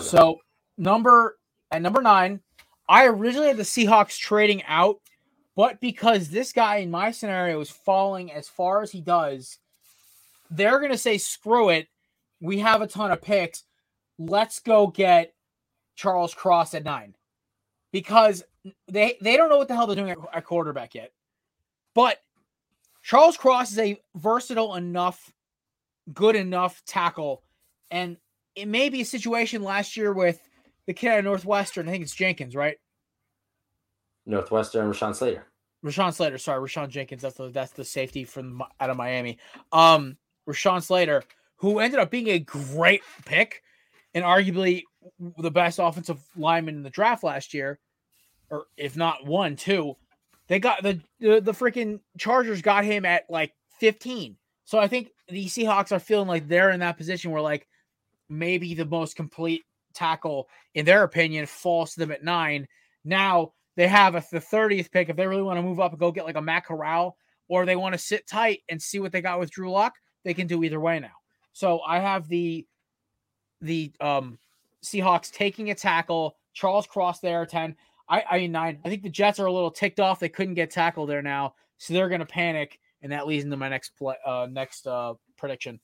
[SPEAKER 2] so number at number nine, I originally had the Seahawks trading out, but because this guy in my scenario is falling as far as he does, they're going to say, screw it. We have a ton of picks. Let's go get Charles Cross at nine because they, they don't know what the hell they're doing at quarterback yet. But Charles Cross is a versatile enough, good enough tackle. And it may be a situation last year with the kid at Northwestern. I think it's Jenkins, right?
[SPEAKER 3] Northwestern, Rashawn Slater.
[SPEAKER 2] Rashawn Slater, sorry, Rayshawn Jenkins. That's the that's the safety from out of Miami. Um, Rashawn Slater, who ended up being a great pick and arguably the best offensive lineman in the draft last year, or if not one, two. They got the the, the freaking Chargers got him at like 15. So I think the Seahawks are feeling like they're in that position where like maybe the most complete tackle, in their opinion, falls to them at nine. Now they have a, the 30th pick. If they really want to move up and go get like a Matt Corral, or they want to sit tight and see what they got with Drew Lock, they can do either way now. So I have the the um Seahawks taking a tackle, Charles Cross there 10. I I mean nine. I think the Jets are a little ticked off. They couldn't get tackled there now. So they're gonna panic, and that leads into my next play uh next uh prediction.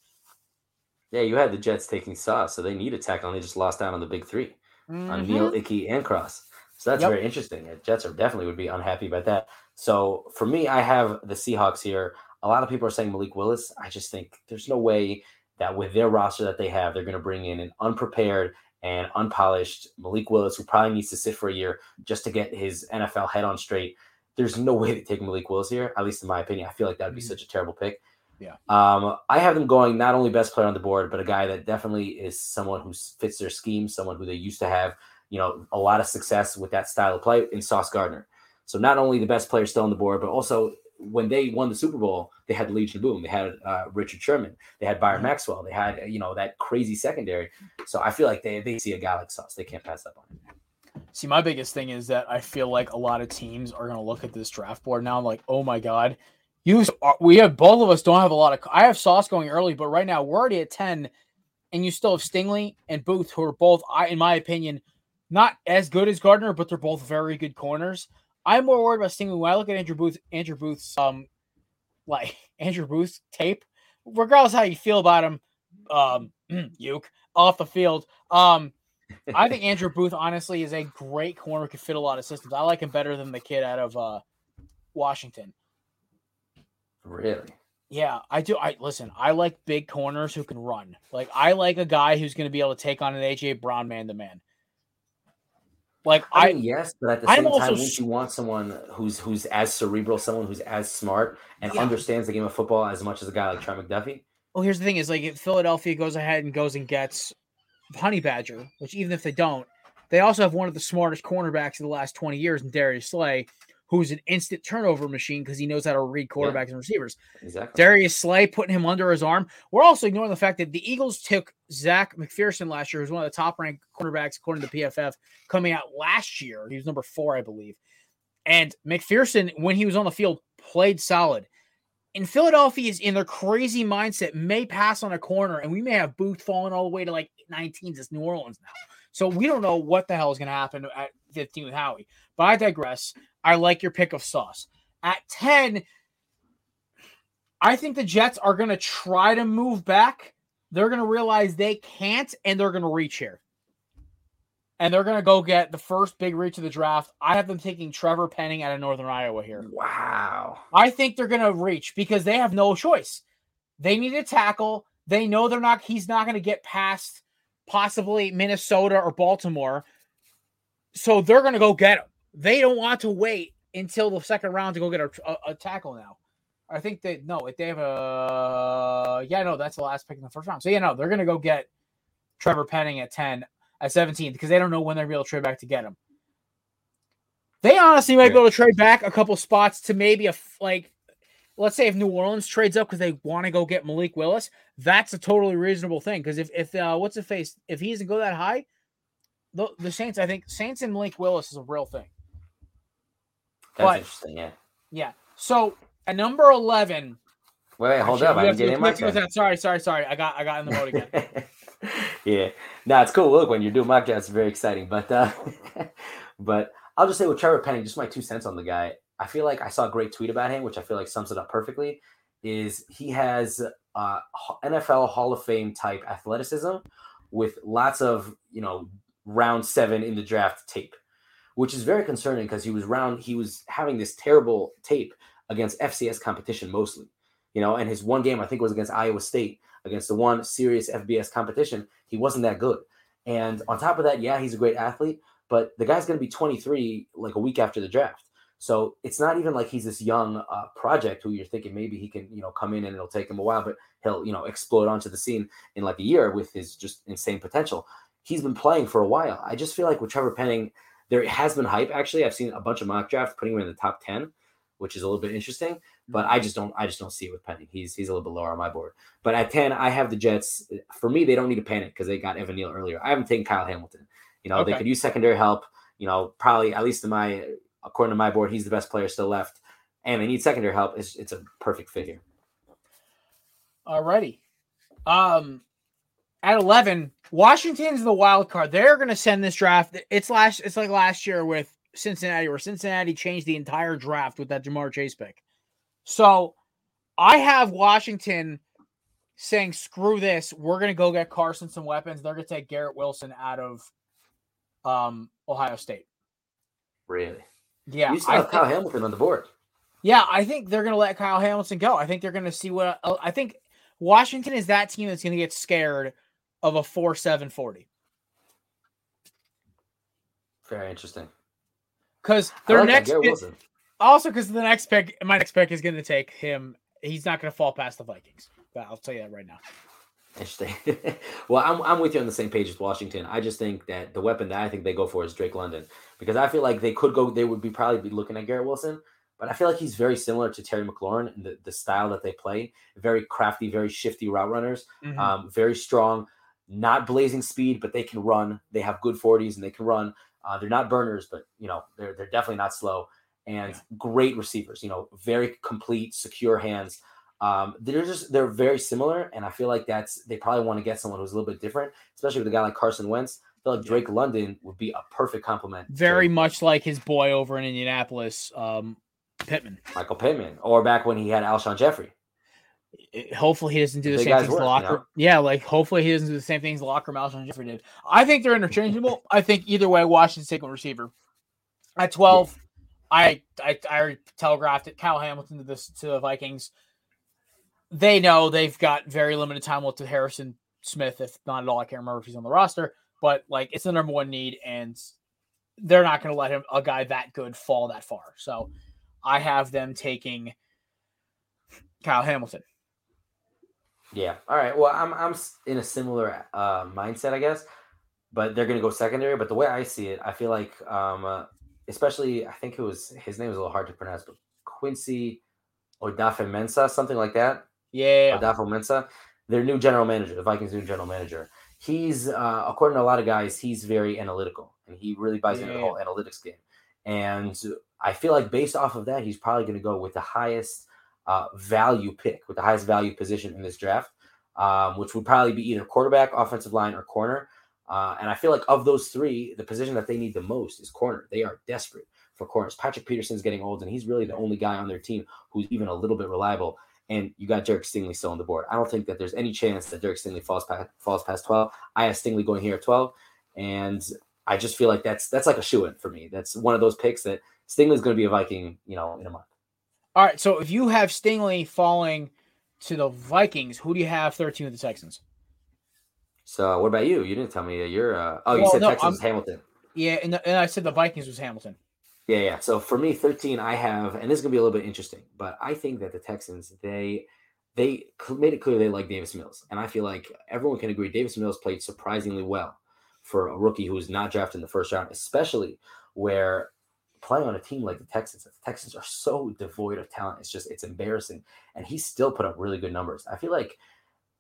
[SPEAKER 3] Yeah, you had the Jets taking Sauce, so they need a tackle, and they just lost out on the big 3 mm-hmm. on Neal, Ickey, and Cross. So that's yep. very interesting. The Jets are definitely would be unhappy about that. So for me, I have the Seahawks here. A lot of people are saying Malik Willis. I just think there's no way that with their roster that they have, they're going to bring in an unprepared and unpolished Malik Willis, who probably needs to sit for a year just to get his NFL head on straight. There's no way to take Malik Willis here, at least in my opinion. I feel like that would be mm-hmm. such a terrible pick.
[SPEAKER 2] Yeah.
[SPEAKER 3] Um, I have them going not only best player on the board, but a guy that definitely is someone who fits their scheme, someone who they used to have, you know, a lot of success with that style of play in Sauce Gardner. So not only the best player still on the board, but also when they won the Super Bowl, they had Legion Boom, they had uh, Richard Sherman, they had Byron. Maxwell, they had you know that crazy secondary. So I feel like they they see a guy like Sauce, they can't pass up on him.
[SPEAKER 2] See, my biggest thing is that I feel like a lot of teams are going to look at this draft board now, I'm like, oh my god, you we have both of us don't have a lot of. I have Sauce going early, but right now we're already at ten, and you still have Stingley and Booth, who are both, I in my opinion, not as good as Gardner, but they're both very good corners. I'm more worried about Stingley when I look at Andrew Booth, Andrew Booth's um, like Andrew Booth's tape. Regardless how you feel about him, um, Yuke off the field. Um, I think Andrew Booth honestly is a great corner, could fit a lot of systems. I like him better than the kid out of uh, Washington.
[SPEAKER 3] Really?
[SPEAKER 2] Yeah, I do. I listen. I like big corners who can run. Like I like a guy who's going to be able to take on an AJ Brown man to man. Like I,
[SPEAKER 3] I mean, yes, but at the same time, wouldn't you want someone who's who's as cerebral, someone who's as smart and yeah. understands the game of football as much as a guy like Trent McDuffie?
[SPEAKER 2] Well, here's the thing: is like if Philadelphia goes ahead and goes and gets Honey Badger, which even if they don't, they also have one of the smartest cornerbacks of the last 20 years in Darius Slay, who's an instant turnover machine because he knows how to read quarterbacks yeah. and receivers.
[SPEAKER 3] Exactly.
[SPEAKER 2] Darius Slay putting him under his arm. We're also ignoring the fact that the Eagles took Zech McPhearson last year, who's one of the top ranked cornerbacks according to PFF, coming out last year. He was number four, I believe. And McPhearson, when he was on the field, played solid. And Philadelphia is in their crazy mindset, may pass on a corner, and we may have Booth falling all the way to like 19s. It's New Orleans now. So we don't know what the hell is going to happen at 15 with Howie. But I digress. I like your pick of Sauce. At 10, I think the Jets are going to try to move back. They're going to realize they can't, and they're going to reach here. And they're going to go get the first big reach of the draft. I have them taking Trevor Penning out of Northern Iowa here.
[SPEAKER 3] Wow.
[SPEAKER 2] I think they're going to reach because they have no choice. They need a tackle. They know they're not, he's not going to get past possibly Minnesota or Baltimore. So they're going to go get him. They don't want to wait until the second round to go get a, a, a tackle now. I think they no, they have a yeah, no, that's the last pick in the first round. So yeah, no, they're gonna go get Trevor Penning at 10 at 17 because they don't know when they're able to trade back to get him. They honestly might be able to trade back a couple spots to maybe a like let's say if New Orleans trades up because they want to go get Malik Willis, that's a totally reasonable thing. Because if if uh, what's the face if he doesn't go that high, the, the Saints, I think Saints and Malik Willis is a real thing.
[SPEAKER 3] That's but, interesting. Yeah.
[SPEAKER 2] Yeah. So at number eleven.
[SPEAKER 3] Wait, wait hold up! I didn't get in my
[SPEAKER 2] turn. Sorry, sorry, sorry. I got I got in the mode again.
[SPEAKER 3] yeah. No, it's cool. Look, when you're doing mock drafts, it's very exciting. But uh, but I'll just say with Trevor Penning, just my two cents on the guy. I feel like I saw a great tweet about him, which I feel like sums it up perfectly. Is he has uh, NFL Hall of Fame type athleticism with lots of you know round seven in the draft tape, which is very concerning because he was round he was having this terrible tape against FCS competition mostly, you know, and his one game I think was against Iowa State against the one serious FBS competition. He wasn't that good, and on top of that, yeah, he's a great athlete, but the guy's going to be 23 like a week after the draft. So it's not even like he's this young uh, project who you're thinking maybe he can, you know, come in and it'll take him a while, but he'll, you know, explode onto the scene in like a year with his just insane potential. He's been playing for a while. I just feel like with Trevor Penning, there has been hype. Actually, I've seen a bunch of mock drafts putting him in the top 10, which is a little bit interesting. But I just don't, I just don't see it with Penny. He's he's a little bit lower on my board. But at 10, I have the Jets. For me, they don't need to panic because they got Evan Neal earlier. I haven't taken Kyle Hamilton. You know, okay. they could use secondary help. You know, probably at least in my according to my board, he's the best player still left, and they need secondary help. It's, it's a perfect fit here.
[SPEAKER 2] Alrighty. Um, at eleven, Washington's the wild card. They're going to send this draft. It's last. It's like last year with Cincinnati, where Cincinnati changed the entire draft with that Ja'Marr Chase pick. So, I have Washington saying, "Screw this. We're going to go get Carson some weapons. They're going to take Garrett Wilson out of um, Ohio State."
[SPEAKER 3] Really?
[SPEAKER 2] Yeah,
[SPEAKER 3] you still have Kyle Hamilton on the board.
[SPEAKER 2] Yeah, I think they're going to let Kyle Hamilton go. I think they're going to see what I think. Washington is that team that's going to get scared of a four seven forty.
[SPEAKER 3] Very interesting.
[SPEAKER 2] Because their like next pick, also because the next pick, my next pick is going to take him. He's not going to fall past the Vikings. I'll tell you that right now.
[SPEAKER 3] Interesting. well, I'm, I'm with you on the same page as Washington. I just think that the weapon that I think they go for is Drake London because I feel like they could go, they would be probably be looking at Garrett Wilson, but I feel like he's very similar to Terry McLaurin in the, the style that they play. Very crafty, very shifty route runners, mm-hmm. um, very strong, not blazing speed, but they can run. They have good 40s and they can run. Uh, they're not burners, but you know they're they're definitely not slow and yeah. great receivers. You know, very complete, secure hands. Um, they're just they're very similar, and I feel like that's they probably want to get someone who's a little bit different, especially with a guy like Carson Wentz. I feel like Drake London would be a perfect complement.
[SPEAKER 2] Very much like his boy over in Indianapolis, um, Pittman,
[SPEAKER 3] Michael Pittman, or back when he had Alshon Jeffery.
[SPEAKER 2] Hopefully he doesn't do the, the same things work, the locker. You know? Yeah, like hopefully he doesn't do the same things the locker Alshon Jeffery did. I think they're interchangeable. I think either way, Washington's taking receiver. At twelve, yeah. I, I I already telegraphed it. Kyle Hamilton to this to the Vikings. They know they've got very limited time left to Harrison Smith, if not at all. I can't remember if he's on the roster, but like it's the number one need, and they're not going to let him a guy that good fall that far. So I have them taking Kyle Hamilton.
[SPEAKER 3] Yeah. All right. Well, I'm I'm in a similar uh, mindset, I guess, but they're going to go secondary. But the way I see it, I feel like, um, uh, especially, I think it was his name was a little hard to pronounce, but Quincy Odafe Mensa, something like that.
[SPEAKER 2] Yeah.
[SPEAKER 3] Odafe Mensa, their new general manager, the Vikings' new general manager. He's, uh, according to a lot of guys, he's very analytical and he really buys yeah. into the whole analytics game. And I feel like based off of that, he's probably going to go with the highest uh, value pick, with the highest value position in this draft, um, which would probably be either quarterback, offensive line, or corner. Uh, and I feel like of those three, the position that they need the most is corner. They are desperate for corners. Patrick Peterson's getting old, and he's really the only guy on their team who's even a little bit reliable. And you got Derek Stingley still on the board. I don't think that there's any chance that Derek Stingley falls past, falls past 12. I have Stingley going here at 12. And I just feel like that's that's like a shoe in for me. That's one of those picks that Stingley's going to be a Viking, you know, in a month.
[SPEAKER 2] All right. So if you have Stingley falling to the Vikings, who do you have 13 with the Texans?
[SPEAKER 3] So what about you? You didn't tell me that you're. Uh, oh, you well, said no, Texans Hamilton.
[SPEAKER 2] Yeah, and, the, and I said the Vikings was Hamilton.
[SPEAKER 3] Yeah, yeah. So for me, 13, I have, and this is gonna be a little bit interesting, but I think that the Texans, they they made it clear they like Davis Mills, and I feel like everyone can agree Davis Mills played surprisingly well for a rookie who was not drafted in the first round, especially where playing on a team like the Texans, the Texans are so devoid of talent. It's just it's embarrassing. And he still put up really good numbers. I feel like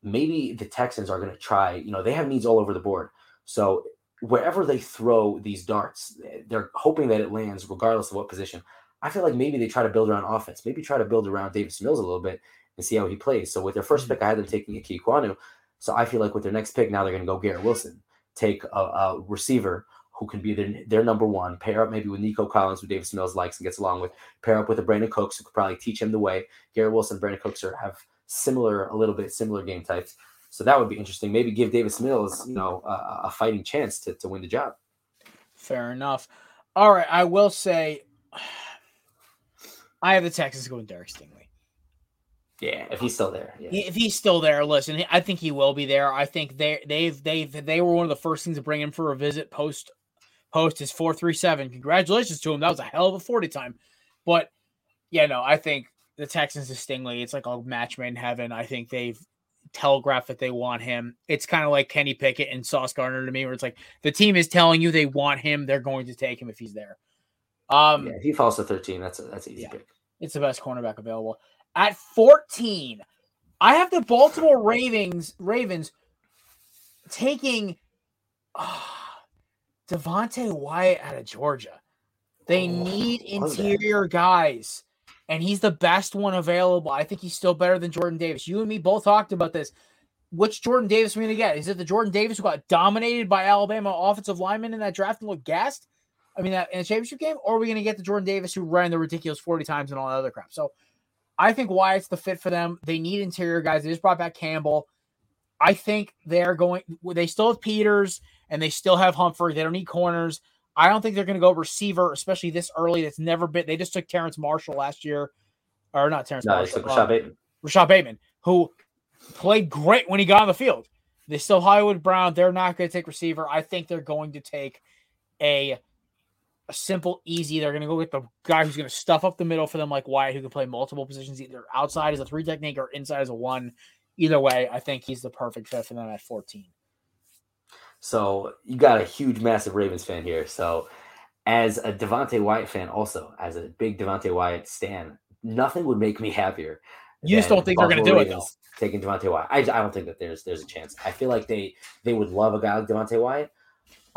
[SPEAKER 3] maybe the Texans are going to try, you know, they have needs all over the board. So wherever they throw these darts, they're hoping that it lands regardless of what position. I feel like maybe they try to build around offense, maybe try to build around Davis Mills a little bit and see how he plays. So with their first mm-hmm. pick, I had them taking Ickey Ekwonu. So I feel like with their next pick, now they're going to go Garrett Wilson take a, a receiver who can be their, their number one, pair up maybe with Nico Collins, who Davis Mills likes and gets along with, pair up with a Brandin Cooks, who could probably teach him the way. Garrett Wilson, Brandin Cooks are, have similar, a little bit similar game types. So that would be interesting. Maybe give Davis Mills, you know, a, a fighting chance to, to win the job.
[SPEAKER 2] Fair enough. All right. I will say I have the Texans going Derek Stingley.
[SPEAKER 3] Yeah, if he's still there. Yeah.
[SPEAKER 2] If he's still there, listen, I think he will be there. I think they they've they've they were one of the first things to bring him for a visit post post his four three seven. Congratulations to him. That was a hell of a forty time. But yeah, no, I think the Texans is Stingley. It's like a match made in heaven. I think they've telegraphed that they want him. It's kind of like Kenny Pickett and Sauce Gardner to me, where it's like the team is telling you they want him, they're going to take him if he's there.
[SPEAKER 3] Um, yeah, if he falls to thirteen, that's a, that's an easy yeah, pick.
[SPEAKER 2] It's the best cornerback available. At 14, I have the Baltimore Ravens Ravens taking uh, Devonte Wyatt out of Georgia. They oh, need interior guys, and he's the best one available. I think he's still better than Jordan Davis. You and me both talked about this. Which Jordan Davis are we going to get? Is it the Jordan Davis who got dominated by Alabama offensive linemen in that draft and looked gassed? I mean, that in the championship game, or are we going to get the Jordan Davis who ran the ridiculous 40 times and all that other crap? So I think Wyatt's the fit for them. They need interior guys. They just brought back Campbell. I think they're going. They still have Peters and they still have Humphrey. They don't need corners. I don't think they're going to go receiver, especially this early. That's never been. They just took Terrence Marshall last year, or not Terrence
[SPEAKER 3] no,
[SPEAKER 2] Marshall.
[SPEAKER 3] Uh, Bateman.
[SPEAKER 2] Rashod Bateman, who played great when he got on the field. They still Hollywood Brown. They're not going to take receiver. I think they're going to take a a simple, easy. They're going to go get the guy who's going to stuff up the middle for them, like Wyatt, who can play multiple positions, either outside as a three technique or inside as a one. Either way, I think he's the perfect fit for them at 14.
[SPEAKER 3] So you got a huge, massive Ravens fan here. So as a Devonte Wyatt fan, also as a big Devonte Wyatt stan, nothing would make me happier.
[SPEAKER 2] You just don't think they're going to do it though.
[SPEAKER 3] Taking Devonte Wyatt, I, I don't think that there's there's a chance. I feel like they they would love a guy like Devonte Wyatt,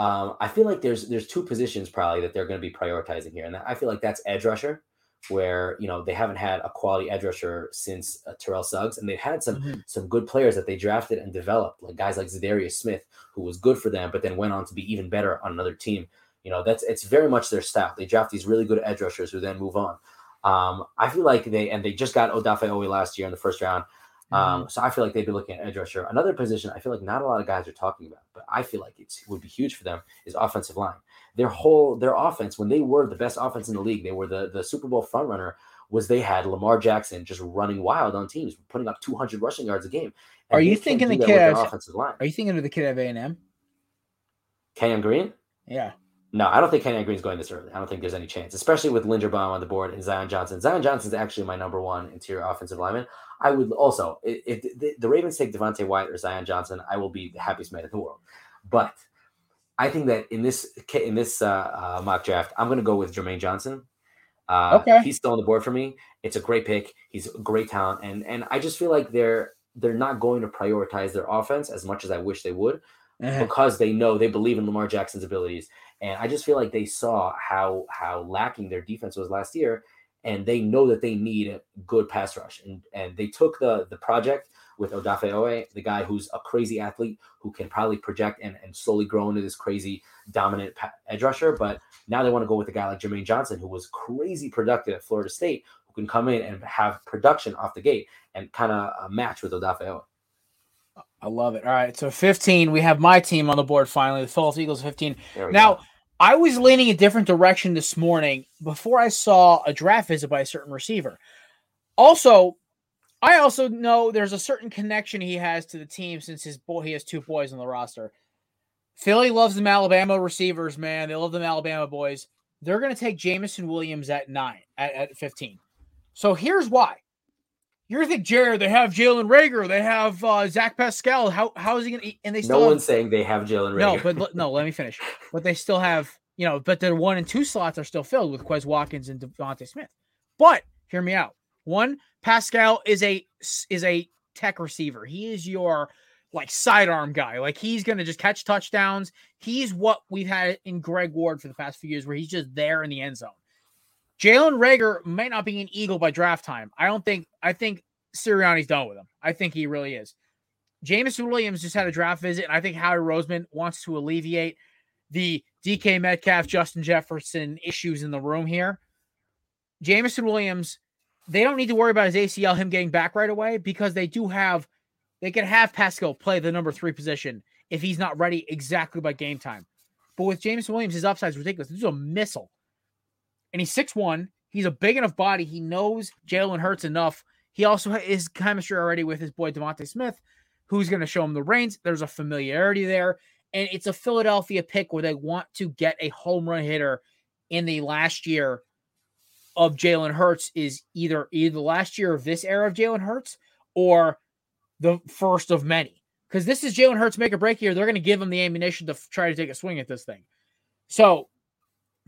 [SPEAKER 3] um, I feel like there's there's two positions probably that they're going to be prioritizing here, and I feel like that's edge rusher, where you know they haven't had a quality edge rusher since uh, Terrell Suggs, and they've had some mm-hmm. some good players that they drafted and developed, like guys like Za'Darius Smith, who was good for them, but then went on to be even better on another team. You know, that's it's very much their style. They draft these really good edge rushers who then move on. Um, I feel like they and they just got Odafe Oweh last year in the first round. Um, mm-hmm. so I feel like they'd be looking at edge rusher. Another position I feel like not a lot of guys are talking about, but I feel like it would be huge for them is offensive line. Their whole their offense when they were the best offense in the league, they were the the Super Bowl frontrunner. Was they had Lamar Jackson just running wild on teams, putting up 200 rushing yards a game.
[SPEAKER 2] Are you thinking the kid? offensive line. Are you thinking of the kid of A and M?
[SPEAKER 3] Kenyon Green.
[SPEAKER 2] Yeah.
[SPEAKER 3] No, I don't think Kenyon Green's going this early. I don't think there's any chance, especially with Linderbaum on the board and Zion Johnson. Zion Johnson's actually my number one interior offensive lineman. I would also, if the, the Ravens take Devonte Wyatt or Zion Johnson, I will be the happiest man in the world. But I think that in this in this uh, uh, mock draft, I'm going to go with Jermaine Johnson. Uh, okay, he's still on the board for me. It's a great pick. He's a great talent, and and I just feel like they're they're not going to prioritize their offense as much as I wish they would, uh-huh. because they know they believe in Lamar Jackson's abilities, and I just feel like they saw how how lacking their defense was last year, and they know that they need a good pass rush, and and they took the the project with Odafe Oweh, the guy who's a crazy athlete who can probably project and, and slowly grow into this crazy dominant edge rusher. But now they want to go with a guy like Jermaine Johnson, who was crazy productive at Florida State, who can come in and have production off the gate and kind of uh, match with Odafe Oweh.
[SPEAKER 2] I love it. All right. So 15, we have my team on the board finally. The Philadelphia Eagles 15. Now, go. I was leaning a different direction this morning before I saw a draft visit by a certain receiver. Also, I also know there's a certain connection he has to the team since his boy he has two boys on the roster. Philly loves them Alabama receivers, man. They love them Alabama boys. They're going to take Jameson Williams at nine, at, at 15. So here's why. You're think, Jared, they have Jalen Reagor. they have uh, Zach Pascal. How how is he going to? And they still
[SPEAKER 3] no
[SPEAKER 2] have,
[SPEAKER 3] one's saying they have Jalen
[SPEAKER 2] Reagor. No, but no, let me finish. But they still have, you know, but their one and two slots are still filled with Quez Watkins and DeVonta Smith. But hear me out. One, Pascal is a is a tech receiver. He is your like sidearm guy. Like he's gonna just catch touchdowns. He's what we've had in Greg Ward for the past few years, where he's just there in the end zone. Jalen Reagor might not be an Eagle by draft time. I don't think. I think Sirianni's done with him. I think he really is. Jameson Williams just had a draft visit, and I think Howie Roseman wants to alleviate the DK Metcalf, Justin Jefferson issues in the room here. Jameson Williams they don't need to worry about his ACL, him getting back right away, because they do have, they can have Pascal play the number three position if he's not ready exactly by game time. But with James Williams, his upside is ridiculous. This is a missile. And he's six one. He's a big enough body. He knows Jalen Hurts enough. He also has chemistry already with his boy DeVonta Smith, who's going to show him the reins. There's a familiarity there. And it's a Philadelphia pick where they want to get a home run hitter in the last year of Jalen Hurts is either either the last year of this era of Jalen Hurts or the first of many. Because this is Jalen Hurts make a break here. They're going to give him the ammunition to f- try to take a swing at this thing. So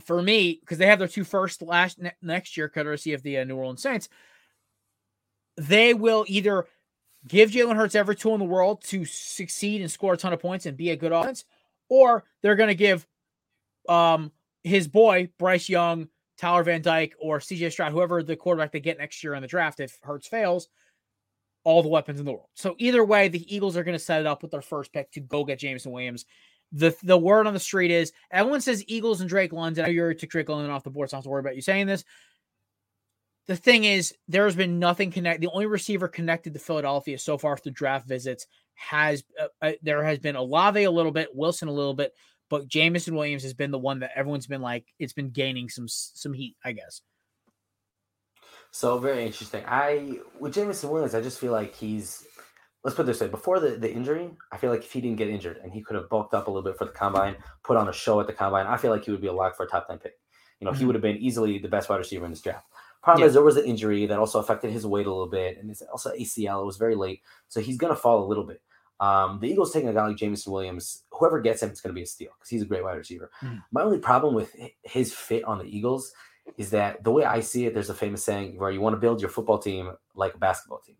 [SPEAKER 2] for me, because they have their two first last ne- next year, courtesy of the uh, New Orleans Saints, they will either give Jalen Hurts every tool in the world to succeed and score a ton of points and be a good offense, or they're going to give um, his boy Bryce Young Tyler Van Dyke or CJ Stroud, whoever the quarterback they get next year in the draft, if Hurts fails, all the weapons in the world. So either way, the Eagles are going to set it up with their first pick to go get Jameson Williams. The the word on the street is everyone says Eagles and Drake London. I know you took Drake London off the board, so I don't have to worry about you saying this. The thing is, there has been nothing connect. The only receiver connected to Philadelphia so far through draft visits has uh, uh, there has been Olave a little bit, Wilson a little bit, but Jameson Williams has been the one that everyone's been like, it's been gaining some some heat, I guess.
[SPEAKER 3] So very interesting. I with Jameson Williams, I just feel like he's let's put this way before the, the injury i feel like if he didn't get injured and he could have bulked up a little bit for the combine put on a show at the combine i feel like he would be a lock for a top 10 pick you know mm-hmm. he would have been easily the best wide receiver in this draft problem yeah. is there was an injury that also affected his weight a little bit and it's also acl it was very late so he's going to fall a little bit um, the Eagles taking a guy like Jameson Williams, whoever gets him, it's going to be a steal because he's a great wide receiver. Mm. My only problem with his fit on the Eagles is that the way I see it, there's a famous saying where you want to build your football team like a basketball team,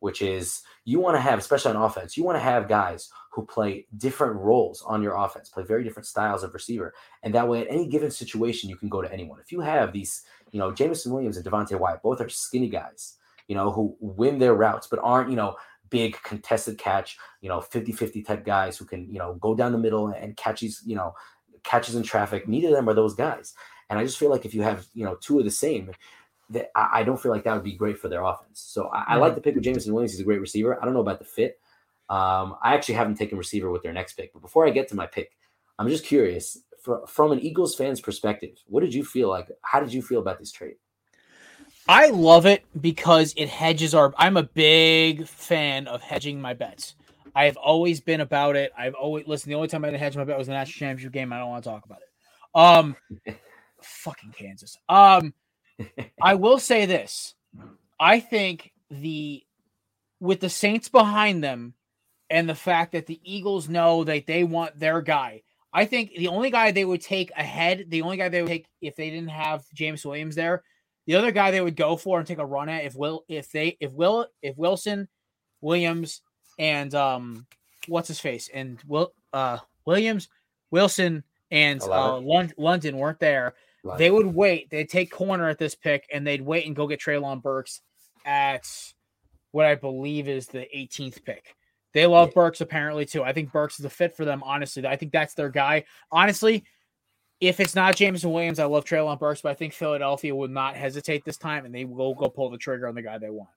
[SPEAKER 3] which is you want to have, especially on offense, you want to have guys who play different roles on your offense, play very different styles of receiver. And that way, at any given situation, you can go to anyone. If you have these, you know, Jameson Williams and Devontae Wyatt, both are skinny guys, you know, who win their routes, but aren't, you know, big contested catch, you know, 50-50 type guys who can, you know, go down the middle and catch these, you know, catches in traffic. Neither of them are those guys. And I just feel like if you have, you know, two of the same, that I, don't feel like that would be great for their offense. So I, I like the pick with Jameson Williams. He's a great receiver. I don't know about the fit. Um, I actually haven't taken receiver with their next pick. But before I get to my pick, I'm just curious for, from an Eagles fan's perspective, what did you feel like? How did you feel about this trade?
[SPEAKER 2] I love it because it hedges our. I'm a big fan of hedging my bets. I have always been about it. I've always listen. The only time I didn't hedge my bet was the national championship game. I don't want to talk about it. Um, fucking Kansas. Um, I will say this. I think the with the Saints behind them and the fact that the Eagles know that they want their guy. I think the only guy they would take ahead, the only guy they would take if they didn't have James Williams there, the other guy they would go for and take a run at if Will if they if Will if Wilson, Williams, and um what's his face and Will uh Williams, Wilson, and uh, London weren't there, they would wait. They'd take corner at this pick and they'd wait and go get Treylon Burks at what I believe is the 18th pick. They love yeah. Burks apparently too. I think Burks is a fit for them. Honestly, I think that's their guy. Honestly, if it's not Jameson Williams, I love Treylon Burks, but I think Philadelphia would not hesitate this time and they will go pull the trigger on the guy they want.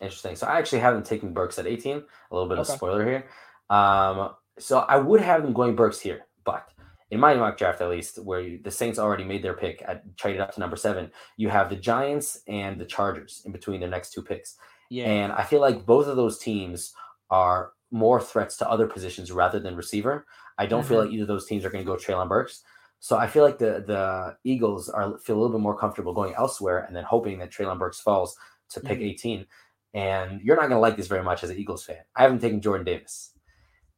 [SPEAKER 3] Interesting. So I actually have them taking Burks at 18. A little bit okay. of spoiler here. Um, so I would have them going Burks here, but in my mock draft at least, where you, the Saints already made their pick at traded up to number seven, you have the Giants and the Chargers in between their next two picks. Yeah. And I feel like both of those teams are more threats to other positions rather than receiver. I don't mm-hmm. feel like either of those teams are going to go Treylon Burks. So I feel like the the Eagles are feel a little bit more comfortable going elsewhere and then hoping that Treylon Burks falls to pick mm-hmm. 18. And you're not going to like this very much as an Eagles fan. I haven't taken Jordan Davis.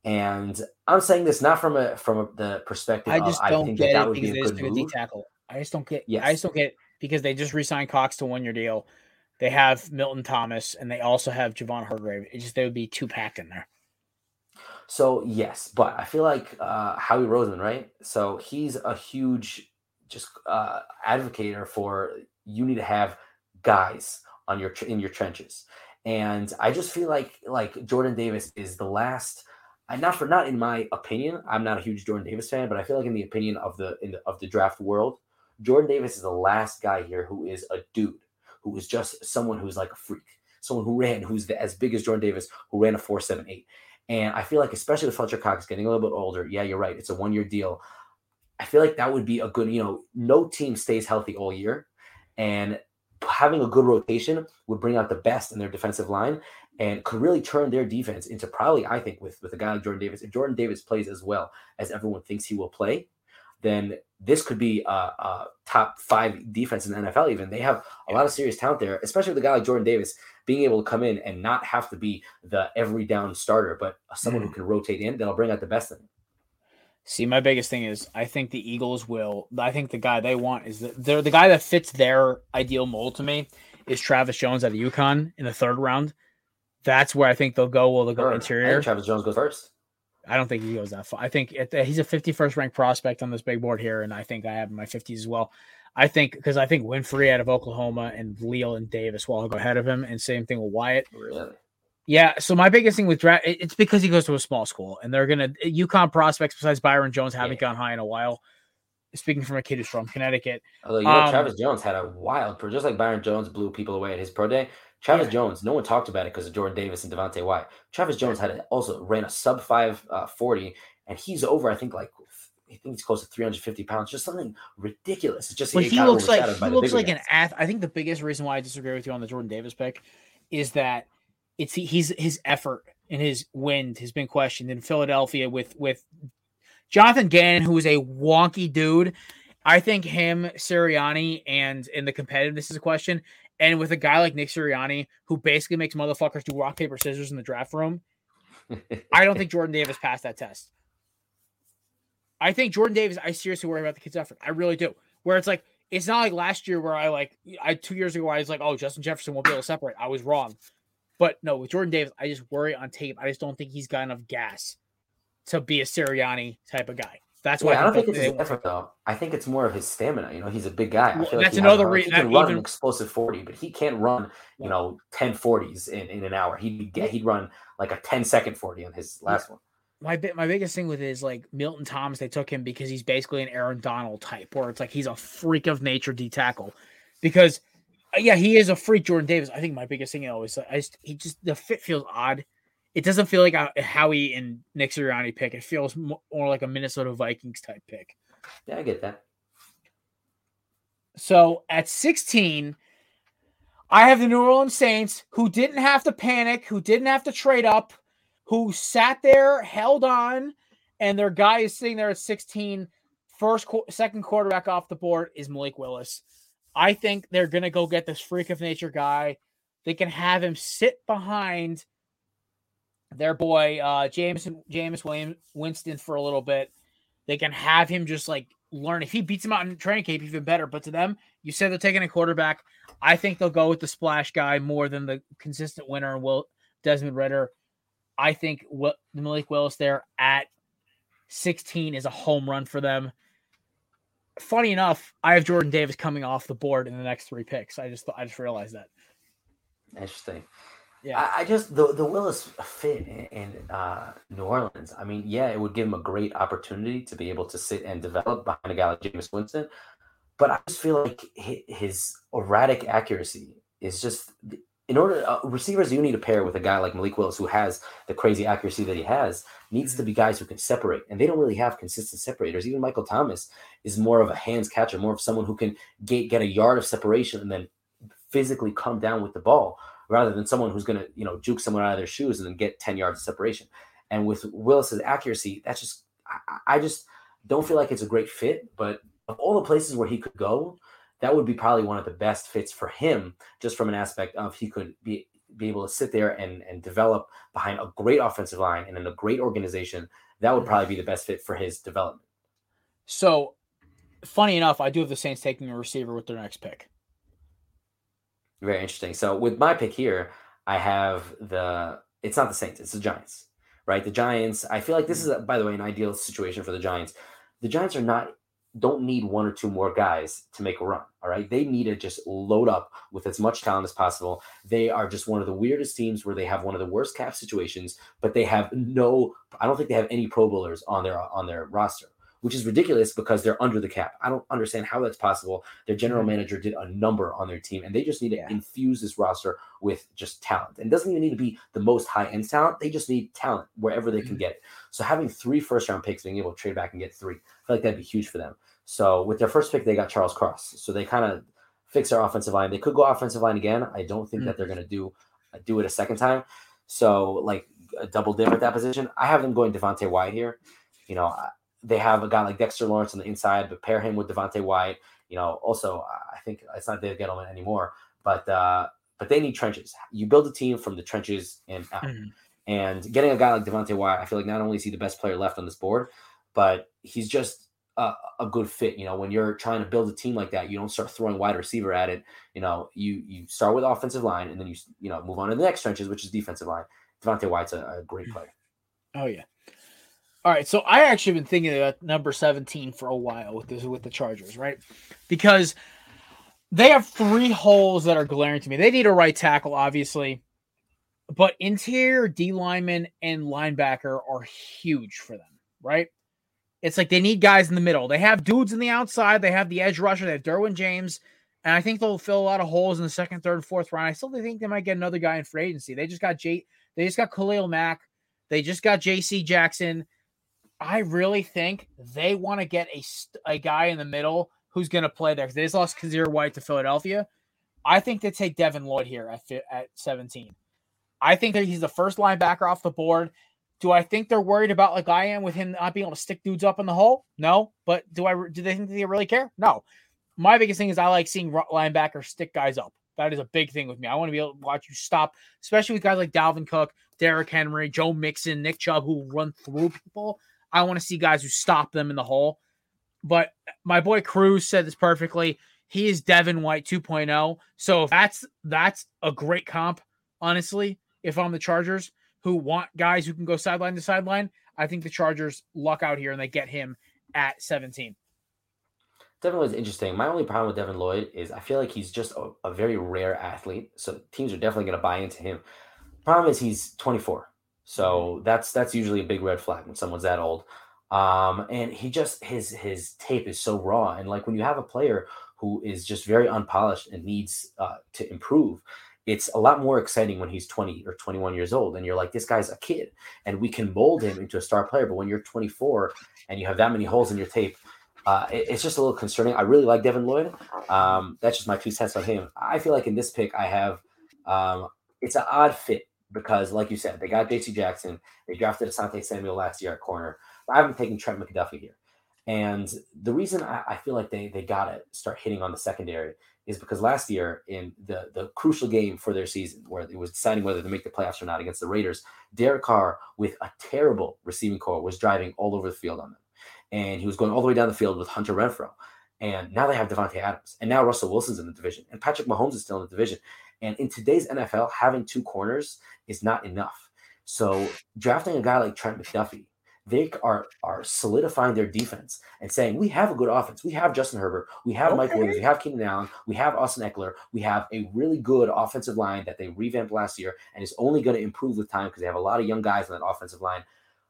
[SPEAKER 3] And I'm saying this not from a from a, the perspective.
[SPEAKER 2] I just of, don't I get that, it because be a good move. tackle. I just don't get. Yes. I just don't get because they just re-signed Cox to one year deal. They have Milton Thomas and they also have Javon Hargrave. It just they would be two packed in there.
[SPEAKER 3] So yes, but I feel like uh, Howie Roseman, right? So he's a huge just uh, advocator for you need to have guys on your in your trenches, and I just feel like like Jordan Davis is the last I not for not in my opinion. I'm not a huge Jordan Davis fan, but I feel like in the opinion of the in the, of the draft world, Jordan Davis is the last guy here who is a dude, who is just someone who's like a freak, someone who ran, who's the, as big as Jordan Davis, who ran a four seven eight. And I feel like, especially with Fletcher Cox getting a little bit older, yeah, you're right. It's a one year deal. I feel like that would be a good, you know, no team stays healthy all year. And having a good rotation would bring out the best in their defensive line and could really turn their defense into probably, I think, with, with a guy like Jordan Davis. If Jordan Davis plays as well as everyone thinks he will play, then this could be a, a, top five defense in the NFL. Even they have a lot of serious talent there, especially with a guy like Jordan Davis being able to come in and not have to be the every down starter, but someone mm. who can rotate in that'll bring out the best in him.
[SPEAKER 2] See, my biggest thing is I think the Eagles will. I think the guy they want is the, they're the guy that fits their ideal mold to me is Travis Jones out of UConn in the third round that's where I think they'll go. Will they go interior?
[SPEAKER 3] Travis Jones goes first.
[SPEAKER 2] I don't think he goes that far. I think it, he's a 51st ranked prospect on this big board here, and I think I have my 50s as well. I think because I think Winfrey out of Oklahoma and Leal and Davis will all go ahead of him, and same thing with Wyatt.
[SPEAKER 3] Really?
[SPEAKER 2] Yeah. So my biggest thing with draft, it's because he goes to a small school, and they're gonna UConn prospects besides Byron Jones haven't yeah. gone high in a while. Speaking from a kid who's from Connecticut,
[SPEAKER 3] although you know um, Travis Jones had a wild, just like Byron Jones blew people away at his pro day. Travis yeah. Jones, no one talked about it because of Jordan Davis and Devonte Wyatt. Travis Jones had a, also ran a sub five uh, forty, and he's over. I think like I think he's close to 350 pounds, just something ridiculous. It's just
[SPEAKER 2] well, he looks like he looks like guys. an ath. I think the biggest reason why I disagree with you on the Jordan Davis pick is that it's he's his effort and his wind has been questioned in Philadelphia with with Jonathan Gannon, who is a wonky dude. I think him, Sirianni, and in the competitiveness is a question. And with a guy like Nick Sirianni, who basically makes motherfuckers do rock, paper, scissors in the draft room, I don't think Jordan Davis passed that test. I think Jordan Davis, I seriously worry about the kid's effort. I really do. Where it's like, it's not like last year where I like, I two years ago, I was like, oh, Justin Jefferson won't be able to separate. I was wrong. But no, with Jordan Davis, I just worry on tape. I just don't think he's got enough gas to be a Sirianni type of guy. That's why
[SPEAKER 3] yeah, I don't think it's his effort though. I think it's more of his stamina. You know, he's a big guy.
[SPEAKER 2] Well, that's like another reason.
[SPEAKER 3] He can run even... an explosive forty, but he can't run. You know, 10 40s in, in an hour. He'd get he'd run like a 10 second forty on his last yeah. one.
[SPEAKER 2] My my biggest thing with it is like Milton Thomas. They took him because he's basically an Aaron Donald type, where it's like he's a freak of nature D tackle. Because Uh, yeah, he is a freak, Jordan Davis. I think my biggest thing always, I just he just the fit feels odd. It doesn't feel like a Howie and Nick Sirianni pick. It feels more like a Minnesota Vikings type pick.
[SPEAKER 3] Yeah, I get that.
[SPEAKER 2] So at 16, I have the New Orleans Saints who didn't have to panic, who didn't have to trade up, who sat there, held on, and their guy is sitting there at 16. First, second quarterback off the board is Malik Willis. I think they're going to go get this freak of nature guy. They can have him sit behind their boy uh Jameson James William Winston for a little bit. They can have him just like learn. If he beats him out in training camp, even better. But to them, you said they're taking a quarterback. I think they'll go with the splash guy more than the consistent winner and Will Desmond Ridder. I think what Malik Willis there at 16 is a home run for them. Funny enough, I have Jordan Davis coming off the board in the next three picks. I just I just realized that.
[SPEAKER 3] Interesting. Yeah, I, I, just the the Willis fit in, in uh, New Orleans. I mean, yeah, it would give him a great opportunity to be able to sit and develop behind a guy like Jameis Winston, but I just feel like his erratic accuracy is just in order uh, receivers you need to pair with a guy like Malik Willis who has the crazy accuracy that he has needs to mm-hmm. be guys who can separate and they don't really have consistent separators even Michael Thomas is more of a hands catcher more of someone who can get get a yard of separation and then physically come down with the ball rather than someone who's going to, you know, juke someone out of their shoes and then get 10 yards of separation. And with Willis's accuracy, that's just, I, I just don't feel like it's a great fit. But of all the places where he could go, that would be probably one of the best fits for him, just from an aspect of he could be be able to sit there and and develop behind a great offensive line and in a great organization. That would probably be the best fit for his development.
[SPEAKER 2] So, funny enough, I do have the Saints taking a receiver with their next pick.
[SPEAKER 3] Very interesting. So with my pick here, I have the it's not the Saints, it's the Giants. Right? The Giants, I feel like this is mm. a, by the way an ideal situation for the Giants. The Giants are not don't need one or two more guys to make a run. All right. They need to just load up with as much talent as possible. They are just one of the weirdest teams where they have one of the worst cap situations, but they have no, I don't think they have any pro bowlers on their on their roster which is ridiculous because they're under the cap. I don't understand how that's possible. Their general mm-hmm. manager did a number on their team, and they just need to yeah. infuse this roster with just talent. And doesn't even need to be the most high end talent. They just need talent wherever they can mm-hmm. get it. So having three first round picks, being able to trade back and get three, I feel like that'd be huge for them. So with their first pick, they got Charles Cross. So they kind of fix their offensive line. They could go offensive line again. I don't think mm-hmm. that they're going to do do it a second time. So like a double dip at that position. I have them going Devonte Wyatt here. You know, they have a guy like Dexter Lawrence on the inside, but pair him with Devonte Wyatt. You know, also I think it's not Dave Gettleman anymore, but uh, but they need trenches. You build a team from the trenches and out. Mm-hmm. And getting a guy like Devonte Wyatt, I feel like not only is he the best player left on this board, but he's just a, a, good fit. You know, when you're trying to build a team like that, you don't start throwing wide receiver at it. You know, you you start with offensive line, and then you you know move on to the next trenches, which is defensive line. Devonte Wyatt's a, a great mm. player.
[SPEAKER 2] Oh yeah, all right, so I actually been thinking about number 17 for a while with this with the Chargers, right? Because they have three holes that are glaring to me. They need a right tackle, obviously, but interior D lineman and linebacker are huge for them, right? It's like they need guys in the middle. They have dudes in the outside. They have the edge rusher. They have Derwin James, and I think they'll fill a lot of holes in the second, third, and fourth round. I still think they might get another guy in free agency. They just got J. They just got Khalil Mack. They just got J.C. Jackson. I really think they want to get a, a guy in the middle who's going to play there. Because they just lost Kyzir White to Philadelphia. I think they take Devin Lloyd here at at 17. I think that he's the first linebacker off the board. Do I think they're worried about like I am with him not being able to stick dudes up in the hole? No. But do I do they think they really care? No. My biggest thing is I like seeing linebackers stick guys up. That is a big thing with me. I want to be able to watch you stop, especially with guys like Dalvin Cook, Derrick Henry, Joe Mixon, Nick Chubb, who run through people. I want to see guys who stop them in the hole. But my boy Cruz said this perfectly. He is Devin White 2.0. So that's that's a great comp, honestly. If I'm the Chargers who want guys who can go sideline to sideline, I think the Chargers luck out here and they get him at 17.
[SPEAKER 3] Devin Lloyd's interesting. My only problem with Devin Lloyd is I feel like he's just a, a very rare athlete. So teams are definitely going to buy into him. Problem is he's 24. So that's that's usually a big red flag when someone's that old. Um, and he just his his tape is so raw. And like when you have a player who is just very unpolished and needs uh, to improve, it's a lot more exciting when he's 20 or 21 years old and you're like this guy's a kid and we can mold him into a star player but when you're 24 and you have that many holes in your tape uh, it, it's just a little concerning i really like devin lloyd um, that's just my two cents on him i feel like in this pick i have um, it's an odd fit because like you said they got jc jackson they drafted asante samuel last year at corner. But i haven't taken trent mcduffie here. And the reason I, I feel like they they gotta start hitting on the secondary is because last year in the the crucial game for their season, where it was deciding whether to make the playoffs or not against the Raiders, Derek Carr with a terrible receiving core was driving all over the field on them, and he was going all the way down the field with Hunter Renfrow. And now they have Davante Adams, and now Russell Wilson's in the division, and Patrick Mahomes is still in the division. And in today's NFL, having two corners is not enough. So drafting a guy like Trent McDuffie, they are are solidifying their defense and saying we have a good offense. We have Justin Herbert, we have okay. Mike Williams, we have Keenan Allen, we have Austin Ekeler, we have a really good offensive line that they revamped last year and is only going to improve with time because they have a lot of young guys on that offensive line.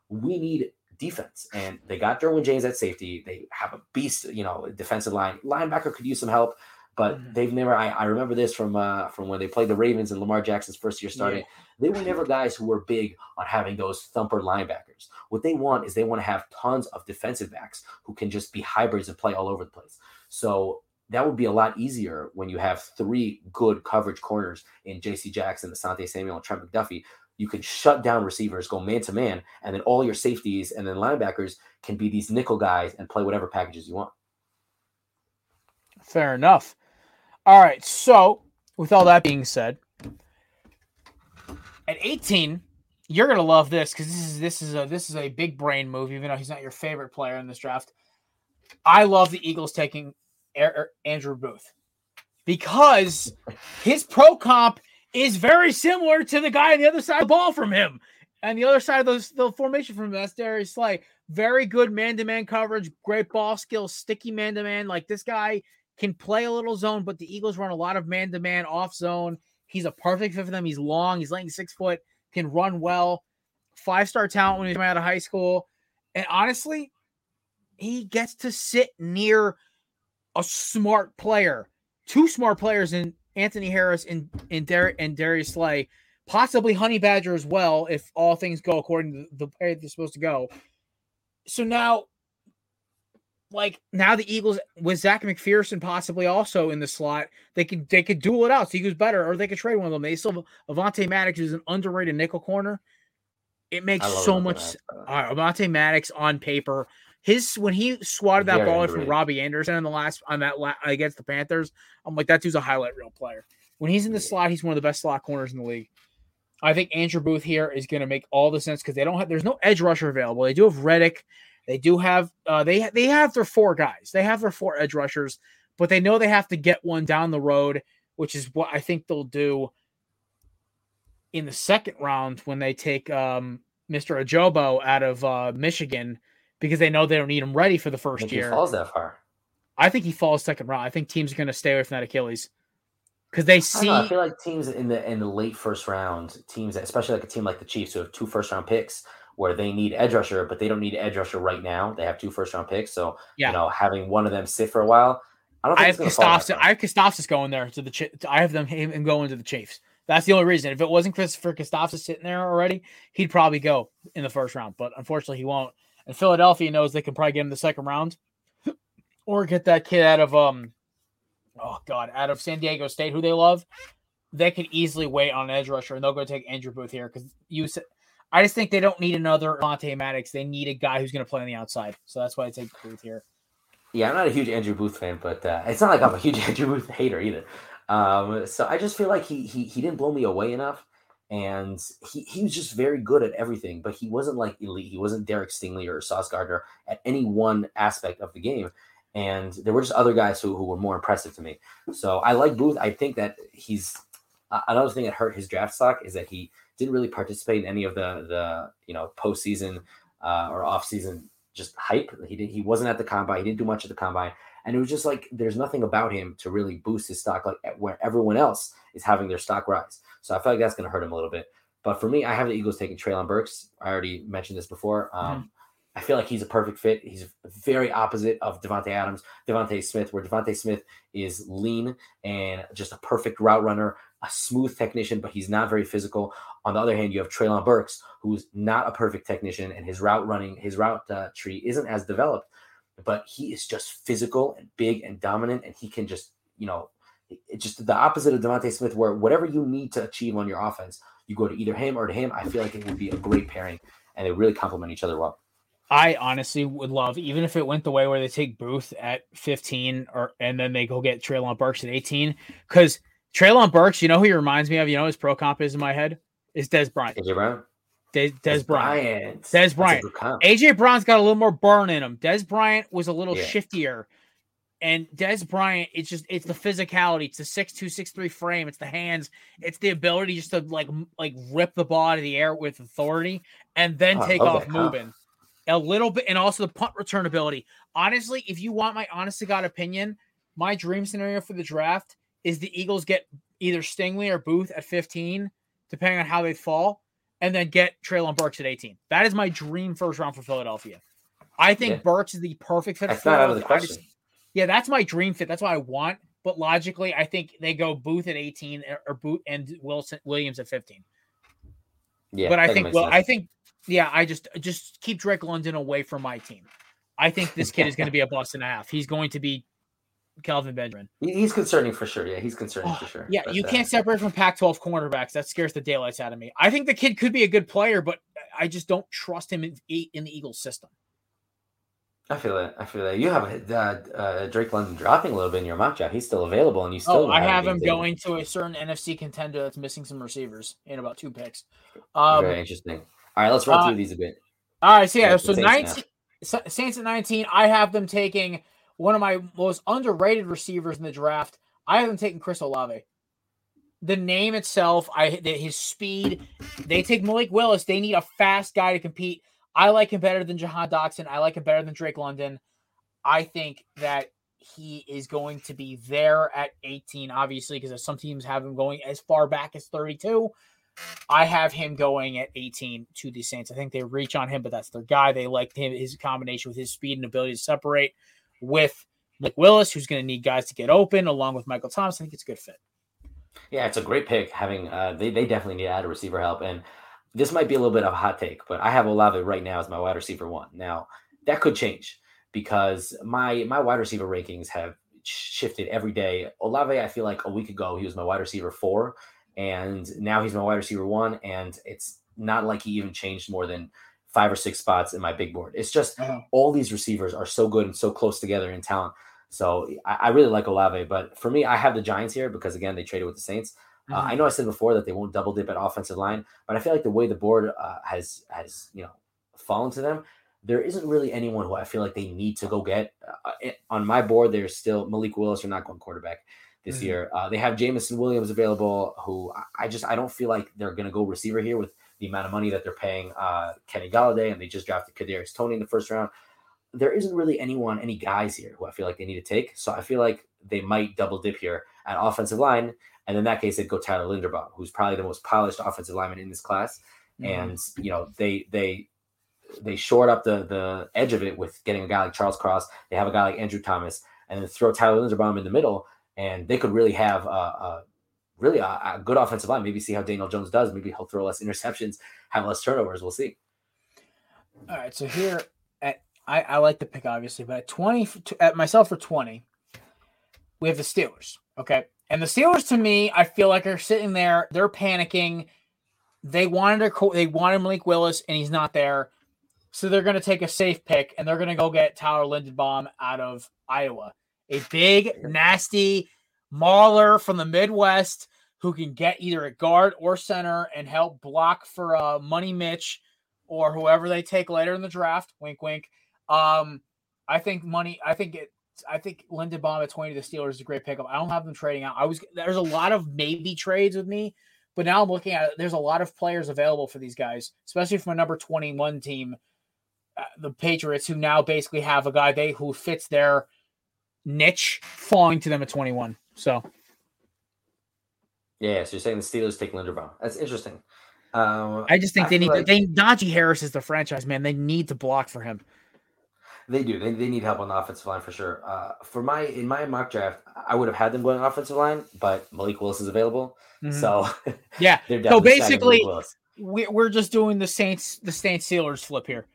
[SPEAKER 3] We need defense, and they got Derwin James at safety. They have a beast, you know, defensive line. Linebacker could use some help but mm-hmm. they've never. I, I remember this from uh, from when they played the Ravens and Lamar Jackson's first year starting. Yeah. They were never guys who were big on having those thumper linebackers. What they want is they want to have tons of defensive backs who can just be hybrids and play all over the place. So that would be a lot easier when you have three good coverage corners in J.C. Jackson, Asante Samuel, and Trent McDuffie. You can shut down receivers, go man to man, and then all your safeties and then linebackers can be these nickel guys and play whatever packages you want.
[SPEAKER 2] Fair enough. All right. So, with all that being said, at 18, you're gonna love this because this is this is a this is a big brain move, even though he's not your favorite player in this draft. I love the Eagles taking Andrew Booth because his pro comp is very similar to the guy on the other side of the ball from him. And the other side of those, the formation from him, that's Darius Slay. Very good man to man coverage, great ball skills, sticky man to man. Like this guy can play a little zone, but the Eagles run a lot of man to man off zone. He's a perfect fit for them. He's long, he's like six foot, can run well, five star talent when he's out of high school. And honestly, he gets to sit near a smart player, two smart players in Anthony Harris and and, Dar- and Darius Slay, possibly Honey Badger as well, if all things go according to the way they're supposed to go. So now like now the Eagles with Zech McPhearson possibly also in the slot, they could they could duel it out. See who's better, or they could trade one of them. They still Avonte Maddox is an underrated nickel corner. It makes so much. Uh, Avonte Maddox on paper, his when he swatted that Very ball from Robbie Anderson on the last on that la- against the Panthers, I'm like that dude's a highlight reel player. When he's in the slot, he's one of the best slot corners in the league. I think Andrew Booth here is going to make all the sense because they don't have. There's no edge rusher available. They do have Reddick. They do have uh, they they have their four guys. They have their four edge rushers, but they know they have to get one down the road, which is what I think they'll do in the second round when they take um, Mr. Ojabo out of uh, Michigan because they know they don't need him ready for the first year.
[SPEAKER 3] falls that far.
[SPEAKER 2] I think he falls second round. I think teams are going to stay away from that Achilles because they see.
[SPEAKER 3] I, I, feel like teams in the in the late first round, teams, especially like a team like the Chiefs, who have two first round picks, where they need edge rusher, but they don't need edge rusher right now. They have two first round picks, so yeah. you know having one of them sit for a while. I don't.
[SPEAKER 2] I have Karlaftis. I have Karlaftis going there to the. Ch- I have them him going to the Chiefs. That's the only reason. If it wasn't Christopher Kostovsis sitting there already, he'd probably go in the first round. But unfortunately, he won't. And Philadelphia knows they can probably get him the second round, or get that kid out of um, oh god, out of San Diego State, who they love. They could easily wait on an edge rusher, and they'll go take Andrew Booth here because you said I just think they don't need another Monte Maddox. They need a guy who's going to play on the outside. So that's why I take Booth here.
[SPEAKER 3] Yeah, I'm not a huge Andrew Booth fan, but uh, it's not like I'm a huge Andrew Booth hater either. Um, so I just feel like he he he didn't blow me away enough, and he he was just very good at everything. But he wasn't like elite. He wasn't Derek Stingley or Sauce Gardner at any one aspect of the game. And there were just other guys who, who were more impressive to me. So I like Booth. I think that he's another thing that hurt his draft stock is that he didn't really participate in any of the the you know postseason uh, or offseason just hype. He didn't. he wasn't at the combine. He didn't do much at the combine, and it was just like there's nothing about him to really boost his stock like where everyone else is having their stock rise. So I feel like that's going to hurt him a little bit. But for me, I have the Eagles taking Treylon Burks. I already mentioned this before. Um, mm-hmm. I feel like he's a perfect fit. He's very opposite of Davante Adams, DeVonta Smith, where DeVonta Smith is lean and just a perfect route runner, a smooth technician, but he's not very physical. On the other hand, you have Treylon Burks, who's not a perfect technician, and his route running, his route uh, tree isn't as developed, but he is just physical and big and dominant, and he can just, you know, it's just the opposite of DeVonta Smith, where whatever you need to achieve on your offense, you go to either him or to him. I feel like it would be a great pairing, and they really complement each other well.
[SPEAKER 2] I honestly would love, even if it went the way where they take Booth at 15 or and then they go get Treylon Burks at 18. Because Treylon Burks, you know who he reminds me of? You know his pro comp is in my head? Is Dez Bryant.
[SPEAKER 3] AJ Brown?
[SPEAKER 2] Dez, Dez Bryant. Dez Bryant. AJ Brown's got a little more burn in him. Dez Bryant was a little yeah. shiftier. And Dez Bryant, it's just it's the physicality, it's the six two, six three frame, it's the hands, it's the ability just to like like rip the ball out of the air with authority and then oh, take off moving. Comp a little bit, and also the punt return ability. Honestly, if you want my honest to God opinion, my dream scenario for the draft is the Eagles get either Stingley or Booth at 15, depending on how they fall, and then get Treylon Burks at 18. That is my dream first round for Philadelphia. I think yeah. Burks is the perfect fit.
[SPEAKER 3] That's not out of the question. Just,
[SPEAKER 2] yeah, that's my dream fit. That's what I want. But logically, I think they go Booth at 18 or Booth and Wilson Williams at 15. Yeah, but I think well, sense. I think yeah, I just just keep Drake London away from my team. I think this kid is going to be a bust and a half. He's going to be Kelvin Benjamin.
[SPEAKER 3] He's concerning for sure. Yeah, he's concerning oh, for sure.
[SPEAKER 2] Yeah, but, you uh, can't separate from Pac-12 cornerbacks. That scares the daylights out of me. I think the kid could be a good player, but I just don't trust him in, in the Eagles system.
[SPEAKER 3] I feel it. I feel it. You have uh, uh, Drake London dropping a little bit in your mock draft. He's still available, and you still. Oh,
[SPEAKER 2] I have him going to a certain NFC contender that's missing some receivers in about two picks. Um,
[SPEAKER 3] Very interesting. All right, let's run uh, through these a bit.
[SPEAKER 2] All right, so yeah, so 19 Saints at 19, I have them taking one of my most underrated receivers in the draft. I haven't taken Chris Olave. The name itself, I his speed. They take Malik Willis. They need a fast guy to compete. I like him better than Jahan Dotson. I like him better than Drake London. I think that he is going to be there at 18, obviously, because some teams have him going as far back as 32. I have him going at 18 to the Saints. I think they reach on him, but that's their guy. They like him, his combination with his speed and ability to separate with Nick Willis, who's going to need guys to get open, along with Michael Thomas. I think it's a good fit.
[SPEAKER 3] Yeah, it's a great pick. Having uh, they they definitely need to add a receiver help, and this might be a little bit of a hot take, but I have Olave right now as my wide receiver one. Now that could change because my my wide receiver rankings have shifted every day. Olave, I feel like a week ago he was my wide receiver four and now he's my wide receiver one, and it's not like he even changed more than five or six spots in my big board. It's just uh-huh. all these receivers are so good and so close together in talent. So I, I, really like Olave, but for me, I have the Giants here because again they traded with the Saints. Uh, mm-hmm. Uh, I know I said before that they won't double dip at offensive line, but I feel like the way the board uh, has has you know fallen to them, there isn't really anyone who I feel like they need to go get. Uh, on my board, there's still Malik Willis. are not going quarterback this mm-hmm. year. Uh, they have Jameson Williams available, who I just I don't feel like they're going to go receiver here with the amount of money that they're paying uh, Kenny Golladay, and they just drafted Kadarius Toney in the first round. There isn't really anyone, any guys here who I feel like they need to take. So I feel like they might double dip here at offensive line, and in that case, they'd go Tyler Linderbaum, who's probably the most polished offensive lineman in this class. Mm-hmm. And you know they they they short up the the edge of it with getting a guy like Charles Cross. They have a guy like Andrew Thomas, and then throw Tyler Linderbaum in the middle and they could really have a, a really a, a, good offensive line. Maybe see how Daniel Jones does. Maybe he'll throw less interceptions, have less turnovers. We'll see.
[SPEAKER 2] All right, so here at I, I like the pick obviously, but at twenty at myself for twenty, we have the Steelers. Okay, and the Steelers to me, I feel like are sitting there, they're panicking. They wanted a they wanted Malik Willis, and he's not there. So they're going to take a safe pick, and they're going to go get Tyler Linderbaum out of Iowa a big, nasty mauler from the Midwest who can get either a guard or center and help block for uh, Money Mitch or whoever they take later in the draft. Wink, wink. Um, I think money. I think it. I think Linderbaum at twenty to the Steelers is a great pickup. I don't have them trading out. I was there's a lot of maybe trades with me, but now I'm looking at. There's a lot of players available for these guys, especially from a number twenty one team, uh, the Patriots, who now basically have a guy they who fits their niche falling to them at 21. So,
[SPEAKER 3] yeah, so you're saying the Steelers take Linderbaum. That's interesting.
[SPEAKER 2] Um, I just think I they need like, they Najee Harris is the franchise man. They need to block for him.
[SPEAKER 3] They do. They, they need help on the offensive line for sure. Uh, for my in my mock draft, I would have had them going offensive line, but Malik Willis is available, mm-hmm. so
[SPEAKER 2] yeah. so basically, we, we're just doing the Saints the Saints Steelers flip here.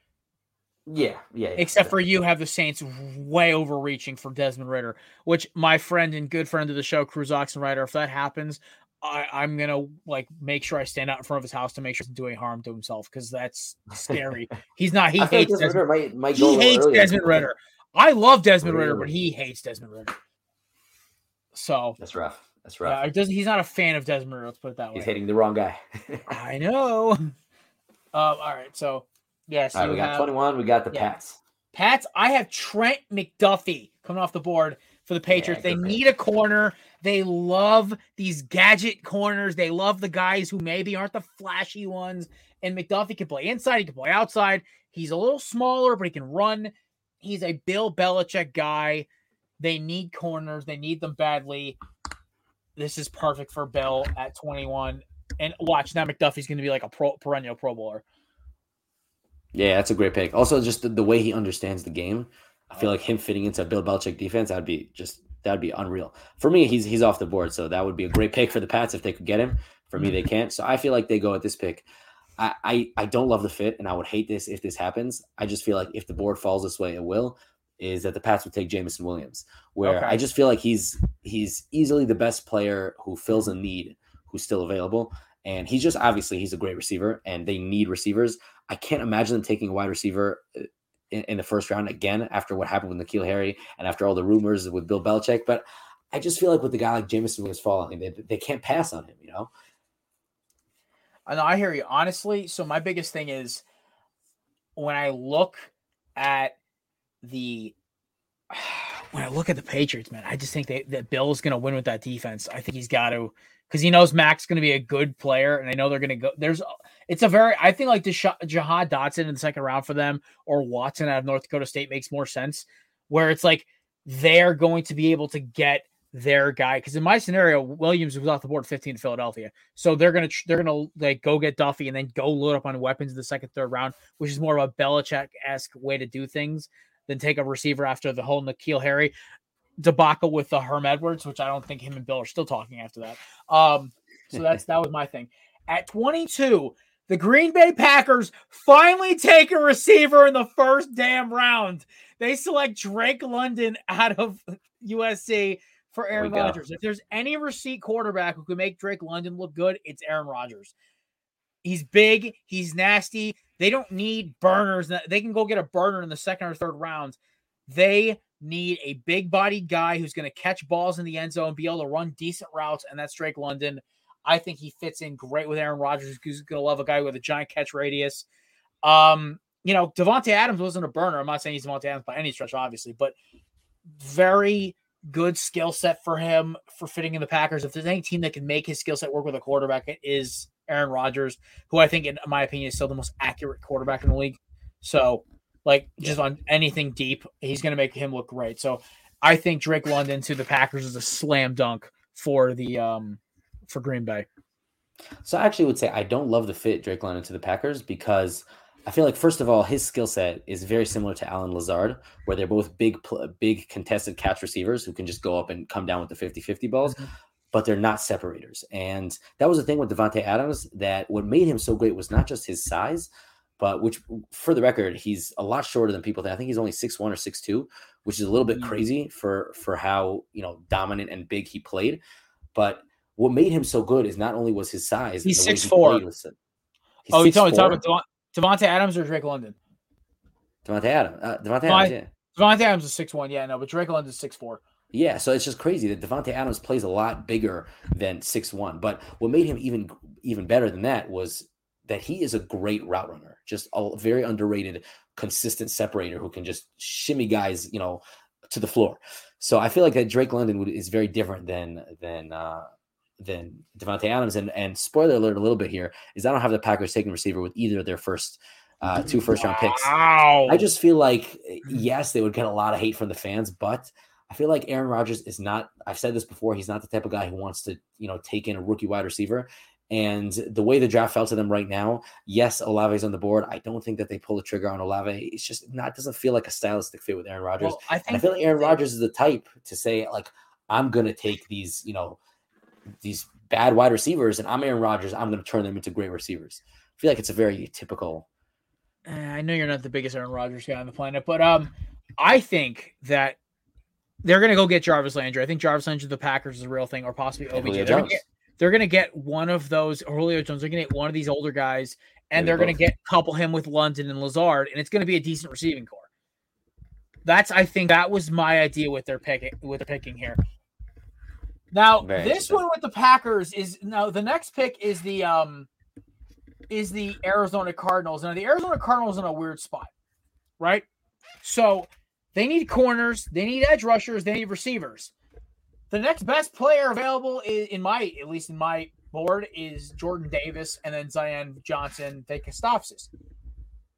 [SPEAKER 3] Yeah, yeah. yeah
[SPEAKER 2] Except yeah. for you have the Saints way overreaching for Desmond Ridder, which my friend and good friend of the show, Cruz Oxenrider, if that happens, I, am gonna like make sure I stand out in front of his house to make sure he's doing harm to himself because that's scary. He's not. He hates Desmond, Desmond Might, might he hates Desmond Ridder. I love Desmond Ridder, but he hates Desmond Ridder. So
[SPEAKER 3] that's rough. That's rough.
[SPEAKER 2] Yeah, does, he's not a fan of Desmond Ridder. Let's put it that way.
[SPEAKER 3] He's hitting the wrong guy.
[SPEAKER 2] I know. Um, all right, so yes,
[SPEAKER 3] all right, we got 21. We got the yeah. Pats.
[SPEAKER 2] Pats. I have Trent McDuffie coming off the board for the Patriots. Yeah, they need a corner. They love these gadget corners. They love the guys who maybe aren't the flashy ones. And McDuffie can play inside, he can play outside. He's a little smaller, but he can run. He's a Bill Belichick guy. They need corners, they need them badly. This is perfect for Bill at 21. And watch now, McDuffie's going to be like a pro, perennial Pro Bowler.
[SPEAKER 3] Yeah, that's a great pick. Also, just the, the way he understands the game. I feel like him fitting into a Bill Belichick defense, that'd be just that'd be unreal. For me, he's he's off the board, so that would be a great pick for the Pats if they could get him. For me, they can't. So I feel like they go at this pick. I, I, I don't love the fit, and I would hate this if this happens. I just feel like if the board falls this way, it will. Is that the Pats would take Jameson Williams, where okay. I just feel like he's he's easily the best player who fills a need who's still available, and he's just obviously he's a great receiver, and they need receivers. I can't imagine them taking a wide receiver uh, in, in, the first round again after what happened with N'Keal Harry and after all the rumors with Bill Belichick. But I just feel like with the guy like Jameson was falling, they, they can't pass on him, you know?
[SPEAKER 2] I know I hear you. Honestly, so my biggest thing is when I look at the when I look at the Patriots, man, I just think that Bill is going to win with that defense. I think he's got to because he knows Mac's going to be a good player, and I know they're going to go. There's, it's a very, I think like the Jahan Dotson in the second round for them, or Watson out of North Dakota State makes more sense, where it's like they're going to be able to get their guy. Because in my scenario, Williams was off the board 15 to Philadelphia, so they're gonna they're gonna like go get Duffy and then go load up on weapons in the second third round, which is more of a Belichick esque way to do things than take a receiver after the whole N'Keal Harry debacle with the Herm Edwards, which I don't think him and Bill are still talking after that. Um, so that's that was my thing. At 22, the Green Bay Packers finally take a receiver in the first damn round. They select Drake London out of USC for Aaron Rodgers. If there's any receipt quarterback who can make Drake London look good, it's Aaron Rodgers. He's big, he's nasty. They don't need burners. They can go get a burner in the second or third rounds. They need a big bodied guy who's going to catch balls in the end zone, be able to run decent routes, and that's Drake London. I think he fits in great with Aaron Rodgers, who's going to love a guy with a giant catch radius. Um, you know, Davante Adams wasn't a burner. I'm not saying he's Davante Adams by any stretch, obviously, but very good skill set for him for fitting in the Packers. If there's any team that can make his skill set work with a quarterback, it is Aaron Rodgers, who I think, in my opinion, is still the most accurate quarterback in the league. So like just on anything deep, he's going to make him look great. So I think Drake London to the Packers is a slam dunk for the um for Green Bay.
[SPEAKER 3] So I actually would say I don't love the fit Drake London to the Packers because I feel like first of all his skill set is very similar to Allen Lazard where they're both big big contested catch receivers who can just go up and come down with the 50-50 balls. Mm-hmm. But they're not separators. And that was the thing with Davante Adams that what made him so great was not just his size, but which for the record, he's a lot shorter than people think. I think he's only six one or six two, which is a little bit mm. crazy for for how you know dominant and big he played. But what made him so good is not only was his size.
[SPEAKER 2] He's six he four. Was, he's oh, you talking about Davante Adams or Drake London?
[SPEAKER 3] Davante Adams. Uh, Davante Adams. Yeah.
[SPEAKER 2] Adams is six one. Yeah, no, but Drake London is six four.
[SPEAKER 3] Yeah, so it's just crazy that Davante Adams plays a lot bigger than six one. But what made him even even better than that was that he is a great route runner, just a very underrated, consistent separator who can just shimmy guys, you know, to the floor. So I feel like that Drake London would, is very different than than uh, than Davante Adams. And and spoiler alert a little bit here is I don't have the Packers taking receiver with either of their first uh, two first round picks. Wow. I just feel like yes, they would get a lot of hate from the fans, but I feel like Aaron Rodgers is not. I've said this before. He's not the type of guy who wants to, you know, take in a rookie wide receiver And the way the draft fell to them right now, yes, Olave's on the board. I don't think that they pull the trigger on Olave. It's just not doesn't feel like a stylistic fit with Aaron Rodgers. Well, I, think, I feel like Aaron Rodgers is the type to say like I'm gonna take these, you know, these bad wide receivers, and I'm Aaron Rodgers. I'm gonna turn them into great receivers. I feel like it's a very typical.
[SPEAKER 2] Eh, I know you're not the biggest Aaron Rodgers guy on the planet, but um, I think that they're going to go get Jarvis Landry. I think Jarvis Landry, the Packers, is a real thing, or possibly OBJ. They're going, get, they're going to get one of those Julio Jones. They're going to get one of these older guys, and they're going to get couple him with London and Lazard, and it's going to be a decent receiving core. That's I think that was my idea with their picking with their picking here. Now Very this one with the Packers is now the next pick is the um is the Arizona Cardinals. Now the Arizona Cardinals in a weird spot, right? So they need corners, they need edge rushers, they need receivers. The next best player available is, in my, at least in my board, is Jordan Davis and then Zion Johnson, they Karlaftis.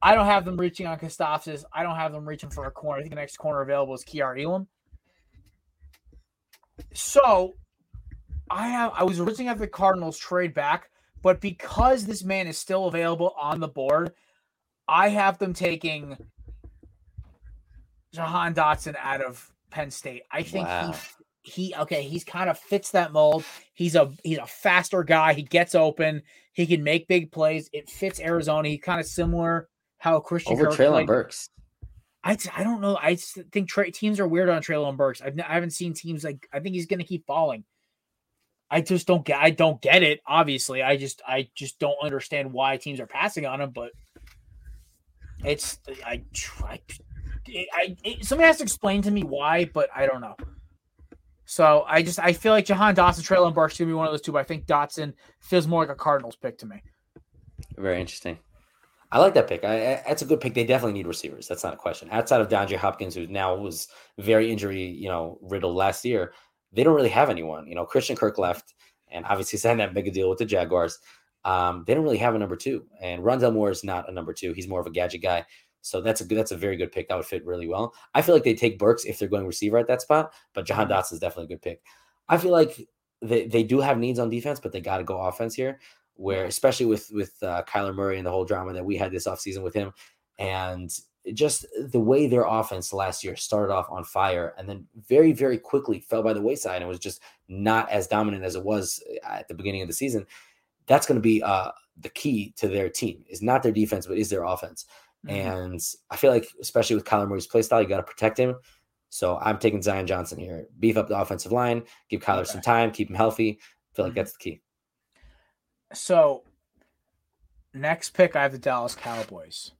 [SPEAKER 2] I don't have them reaching on Karlaftis. I don't have them reaching for a corner. I think the next corner available is Kaiir Elam. So I have I was originally at the Cardinals trade back, but because this man is still available on the board, I have them taking Jahan Dotson out of Penn State. I think wow. he he okay, he's kind of fits that mold. He's a he's a faster guy. He gets open. He can make big plays. It fits Arizona. He's kind of similar how Christian
[SPEAKER 3] over Treylon Burks.
[SPEAKER 2] I, I don't know. I think tra- teams are weird on Treylon Burks. I've, I haven't seen teams like. I think he's going to keep falling. I just don't get. I don't get it. Obviously, I just I just don't understand why teams are passing on him. But it's I I I, it, somebody has to explain to me why, but I don't know. So I just I feel like Jahan Dotson, Treylon Burks gonna be one of those two, but I think Dotson feels more like a Cardinals pick to me.
[SPEAKER 3] Very interesting. I like that pick. I, I, that's a good pick. They definitely need receivers. That's not a question. Outside of DeAndre Hopkins, who now was very injury, you know, riddled last year, they don't really have anyone. You know, Christian Kirk left, and obviously signed that big deal with the Jaguars. Um, they don't really have a number two, and Rondale Moore is not a number two. He's more of a gadget guy. So that's a good, that's a very good pick. That would fit really well. I feel like they take Burks if they're going receiver at that spot, but Jahan mm-hmm. Dotson is definitely a good pick. I feel like they, they do have needs on defense, but they got to go offense here. Where especially with with uh, Kyler Murray and the whole drama that we had this offseason with him, and just the way their offense last year started off on fire and then very very quickly fell by the wayside and was just not as dominant as it was at the beginning of the season. That's going to be uh, the key to their team is not their defense, but is their offense. Mm-hmm. And I feel like, especially with Kyler Murray's play style, you got to protect him. So I'm taking Zion Johnson here. Beef up the offensive line, give Kyler okay. some time, keep him healthy. I feel like mm-hmm. that's the key.
[SPEAKER 2] So next pick, I have the Dallas Cowboys.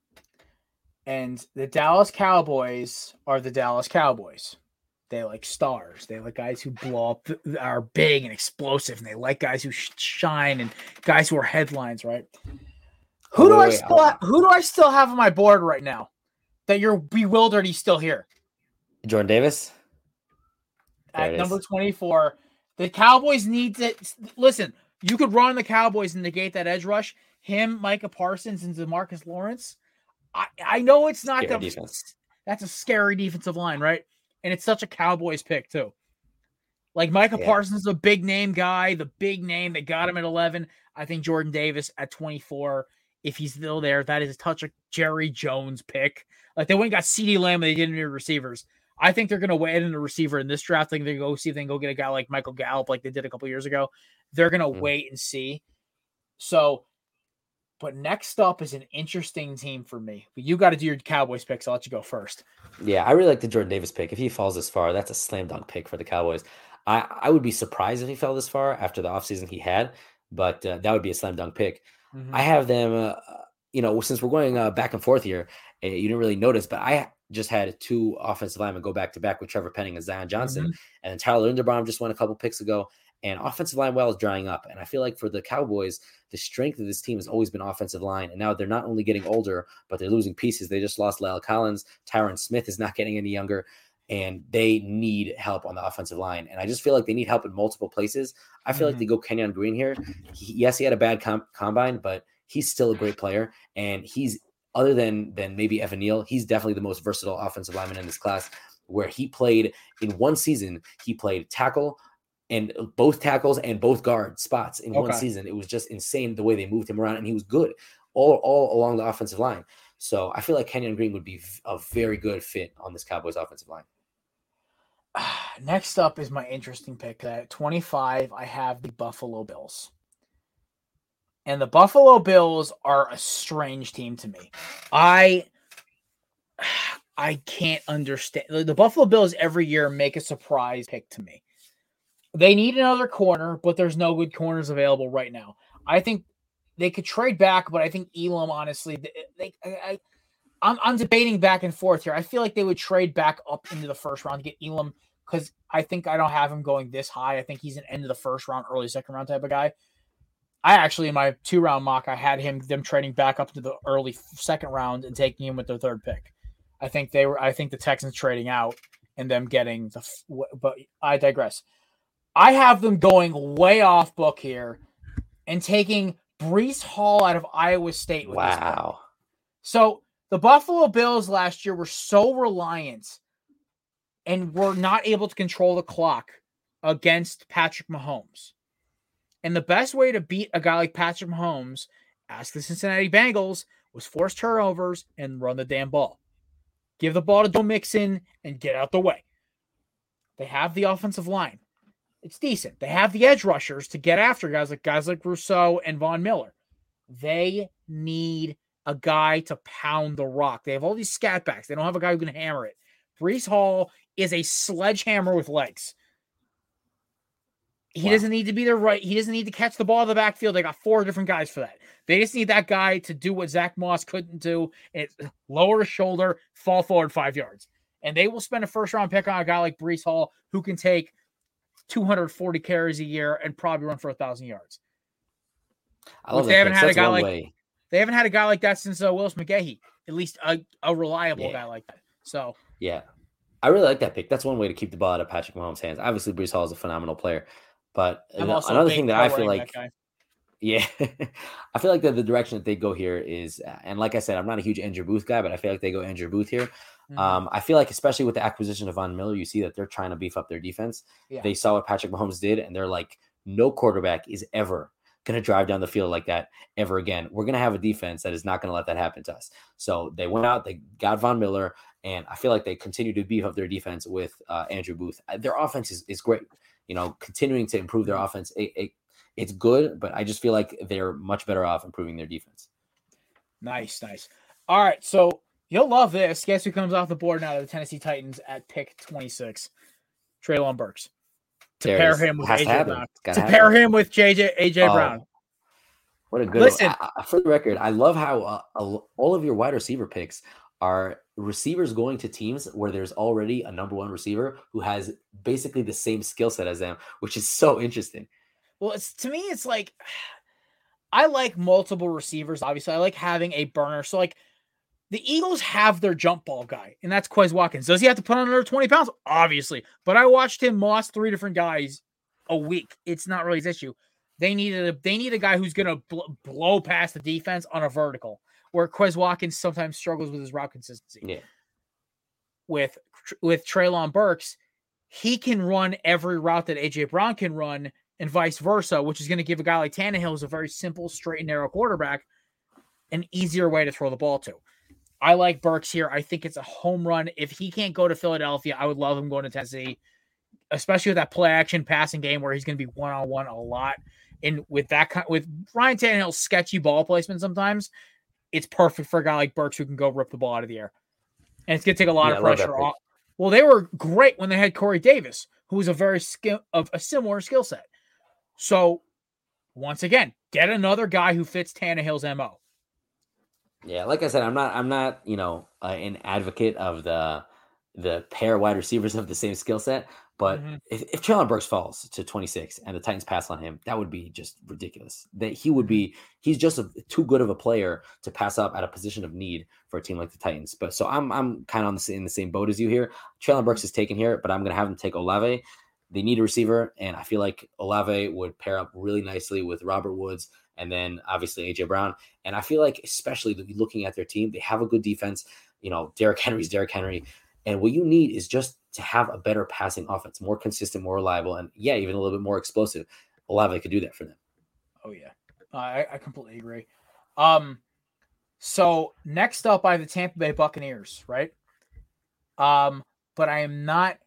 [SPEAKER 2] And the Dallas Cowboys are the Dallas Cowboys. They like stars. They like guys who blow up, are big and explosive, and they like guys who shine and guys who are headlines, right? Who do I still have, who do I still have on my board right now? That you're bewildered he's still here.
[SPEAKER 3] Jordan Davis.
[SPEAKER 2] At number 24. The Cowboys need to listen. You could run the Cowboys and negate that edge rush. Him, Micah Parsons, and Demarcus Lawrence. I, I know it's not the defense. That's a scary defensive line, right? And it's such a Cowboys pick too. Like Micah yeah. Parsons is a big name guy, the big name that got him at 11. I think Jordan Davis at 24 if he's still there. That is a touch a Jerry Jones pick. Like they went and got CeeDee Lamb and they didn't need receivers. I think they're going to wait in a receiver in this draft. I think they go see if they can go get a guy like Michael Gallup, like they did a couple years ago. They're going to mm. wait and see. So, but next up is an interesting team for me. But you got to do your Cowboys picks. I'll let you go first.
[SPEAKER 3] Yeah, I really like the Jordan Davis pick. If he falls this far, that's a slam dunk pick for the Cowboys. I, I would be surprised if he fell this far after the offseason he had, but uh, that would be a slam dunk pick. Mm-hmm. I have them, uh, you know, since we're going uh, back and forth here, uh, you didn't really notice, but I just had two offensive linemen go back to back with Trevor Penning and Zion Johnson. Mm-hmm. And Tyler Linderbaum just went a couple picks ago. And offensive line well is drying up. And I feel like for the Cowboys, the strength of this team has always been offensive line. And now they're not only getting older, but they're losing pieces. They just lost La'el Collins. Tyron Smith is not getting any younger and they need help on the offensive line. And I just feel like they need help in multiple places. I feel mm-hmm. like they go Kenyon Green here. He, yes, he had a bad com- combine, but he's still a great player, and he's other than than maybe Evan Neal, he's definitely the most versatile offensive lineman in this class. Where he played in one season, he played tackle, and both tackles and both guard spots in okay. one season. It was just insane the way they moved him around, and he was good all all along the offensive line. So I feel like Kenyon Green would be a very good fit on this Cowboys offensive line.
[SPEAKER 2] Next up is my interesting pick. At 25, I have the Buffalo Bills. And the Buffalo Bills are a strange team to me. I I can't understand. The Buffalo Bills every year make a surprise pick to me. They need another corner, but there's no good corners available right now. I think they could trade back, but I think Elam, honestly, they, they I, I'm, I'm debating back and forth here. I feel like they would trade back up into the first round to get Elam because I think I don't have him going this high. I think he's an end of the first round, early second round type of guy. I actually in my two round mock, I had him them trading back up to the early second round and taking him with their third pick. I think they were. I think the Texans trading out and them getting the. But I digress. I have them going way off book here and taking Breece Hall out of Iowa State.
[SPEAKER 3] wow.
[SPEAKER 2] So the Buffalo Bills last year were so reliant and were not able to control the clock against Patrick Mahomes. And the best way to beat a guy like Patrick Mahomes, ask the Cincinnati Bengals, was force turnovers and run the damn ball. Give the ball to Joe Mixon and get out the way. They have the offensive line. It's decent. They have the edge rushers to get after guys like guys like Rousseau and Von Miller. They need a guy to pound the rock. They have all these scat backs. They don't have a guy who can hammer it. Breece Hall is a sledgehammer with legs. He wow. doesn't need to be the right. He doesn't need to catch the ball in the backfield. They got four different guys for that. They just need that guy to do what Zack Moss couldn't do: and lower his shoulder, fall forward five yards. And they will spend a first round pick on a guy like Breece Hall who can take 240 carries a year and probably run for a thousand yards.
[SPEAKER 3] I love they haven't had a guy like way.
[SPEAKER 2] They haven't had a guy like that since uh, Willis McGahee. At least a, a reliable yeah. guy like that. So
[SPEAKER 3] yeah, I really like that pick. That's one way to keep the ball out of Patrick Mahomes' hands. Obviously, Breece Hall is a phenomenal player, but another thing that I feel like, yeah, I feel like the, the direction that they go here is, and like I said, I'm not a huge Andrew Booth guy, but I feel like they go Andrew Booth here. Mm-hmm. Um, I feel like, especially with the acquisition of Von Miller, you see that they're trying to beef up their defense. Yeah. They saw what Patrick Mahomes did, and they're like, no quarterback is ever going to drive down the field like that ever again. We're going to have a defense that is not going to let that happen to us. So they went out, they got Von Miller, and I feel like they continue to beef up their defense with uh, Andrew Booth. Uh, their offense is, is great. You know, continuing to improve their mm-hmm. offense, it, it, it's good, but I just feel like they're much better off improving their defense.
[SPEAKER 2] Nice, nice. All right, so You'll love this. Guess who comes off the board now? To the Tennessee Titans at pick 26. Treylon Burks. To there pair him with AJ Brown. To pair him with JJ AJ oh, Brown.
[SPEAKER 3] What a good listen. I, for the record, I love how uh, all of your wide receiver picks are receivers going to teams where there's already a number one receiver who has basically the same skill set as them, which is so interesting.
[SPEAKER 2] Well, it's to me, it's like I like multiple receivers. Obviously, I like having a burner. So, like the Eagles have their jump ball guy, and that's Quez Watkins. Does he have to put on another 20 pounds? Obviously. But I watched him moss three different guys a week. It's not really his issue. They needed a they need a guy who's gonna bl- blow past the defense on a vertical, where Quez Watkins sometimes struggles with his route consistency.
[SPEAKER 3] Yeah.
[SPEAKER 2] With with Treylon Burks, he can run every route that AJ Brown can run, and vice versa, which is going to give a guy like Tannehill, who's a very simple, straight and narrow quarterback, an easier way to throw the ball to. I like Burks here. I think it's a home run. If he can't go to Philadelphia, I would love him going to Tennessee, especially with that play action passing game where he's going to be one on one a lot. And with that kind, with Ryan Tannehill's sketchy ball placement, sometimes it's perfect for a guy like Burks who can go rip the ball out of the air, and it's going to take a lot yeah, of pressure off. Well, they were great when they had Corey Davis, who was a very skill of a similar skill set. So, once again, get another guy who fits Tannehill's mo.
[SPEAKER 3] Yeah, like I said, I'm not I'm not you know uh, an advocate of the the pair wide receivers of the same skill set, but mm-hmm. if, if Treylon Burks falls to 26 and the Titans pass on him, that would be just ridiculous. That he would be he's just a, too good of a player to pass up at a position of need for a team like the Titans. But so I'm I'm kind of on the in the same boat as you here. Treylon Burks is taken here, but I'm gonna have him take Olave. They need a receiver, and I feel like Olave would pair up really nicely with Robert Woods and then obviously AJ Brown. And I feel like, especially looking at their team, they have a good defense. You know, Derrick Henry's Derrick Henry. And what you need is just to have a better passing offense, more consistent, more reliable, and yeah, even a little bit more explosive. Olave could do that for them.
[SPEAKER 2] Oh yeah, I, I completely agree. Um, so next up, I have the Tampa Bay Buccaneers, right? Um, but I am not.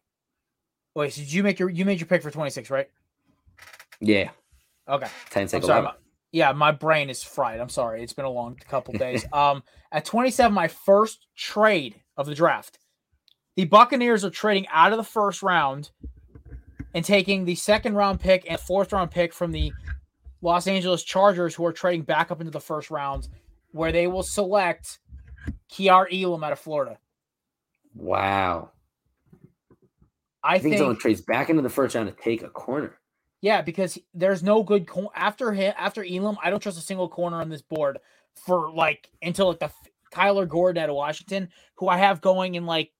[SPEAKER 2] Wait, so did you make your you made your pick for twenty six, right?
[SPEAKER 3] Yeah.
[SPEAKER 2] Okay.
[SPEAKER 3] Ten
[SPEAKER 2] seconds. Yeah, my brain is fried. I'm sorry. It's been a long couple days. um, at 27, my first trade of the draft. The Buccaneers are trading out of the first round and taking the second round pick and fourth round pick from the Los Angeles Chargers, who are trading back up into the first round, where they will select Kaiir Elam out of Florida.
[SPEAKER 3] Wow. I, I think, think someone trades back into the first round to take a corner.
[SPEAKER 2] Yeah, because there's no good cor- after him after Elam. I don't trust a single corner on this board for like until like the Kyler Gordon out of Washington, who I have going in like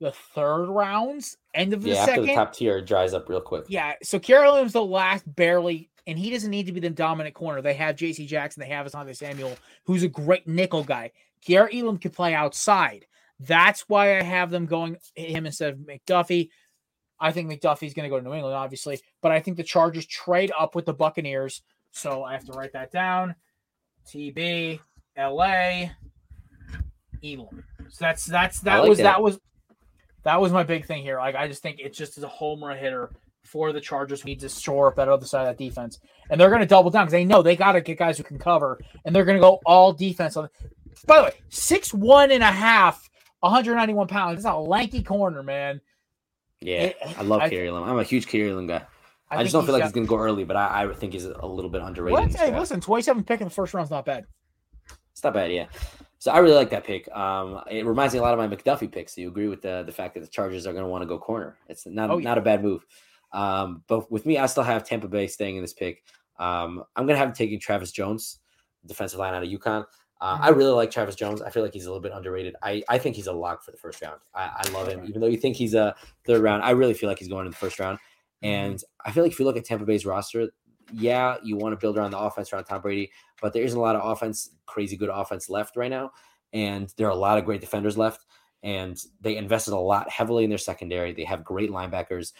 [SPEAKER 2] the third rounds, end of the yeah, second. After the
[SPEAKER 3] top tier dries up real quick.
[SPEAKER 2] Yeah, so Carolyn's the last barely, and he doesn't need to be the dominant corner. They have J.C. Jackson, they have Asante Samuel, who's a great nickel guy. Kaiir Elam can play outside. That's why I have them going him instead of McDuffie. I think McDuffie's going to go to New England, obviously, but I think the Chargers trade up with the Buccaneers. So I have to write that down. TB, LA, Elam. So that's that's that like was that. that was that was my big thing here. Like I just think it's just as a home run hitter for the Chargers who needs to shore up that other side of that defense. And they're going to double down because they know they got to get guys who can cover, and they're going to go all defense. On. By the way, six one and a half, 191 pounds. It's a lanky corner, man.
[SPEAKER 3] Yeah, I love Elam. I'm a huge Elam guy. I, I just don't feel like got, he's going to go early, but I, I think he's a little bit underrated.
[SPEAKER 2] Hey, listen, 27 pick in the first round is not bad.
[SPEAKER 3] It's not bad, yeah. So I really like that pick. Um, it reminds me a lot of my McDuffie picks. So you agree with the the fact that the Chargers are going to want to go corner. It's not oh, yeah. not a bad move. Um, but with me, I still have Tampa Bay staying in this pick. Um, I'm going to have him taking Travis Jones, defensive line out of UConn. Uh, mm-hmm. I really like Travis Jones. I feel like he's a little bit underrated. I, I think he's a lock for the first round. I, I love him, even though you think he's a third round. I really feel like he's going in the first round. Mm-hmm. And I feel like if you look at Tampa Bay's roster, yeah, you want to build around the offense around Tom Brady, but there isn't a lot of offense, crazy good offense left right now. And there are a lot of great defenders left. And they invested a lot heavily in their secondary. They have great linebackers.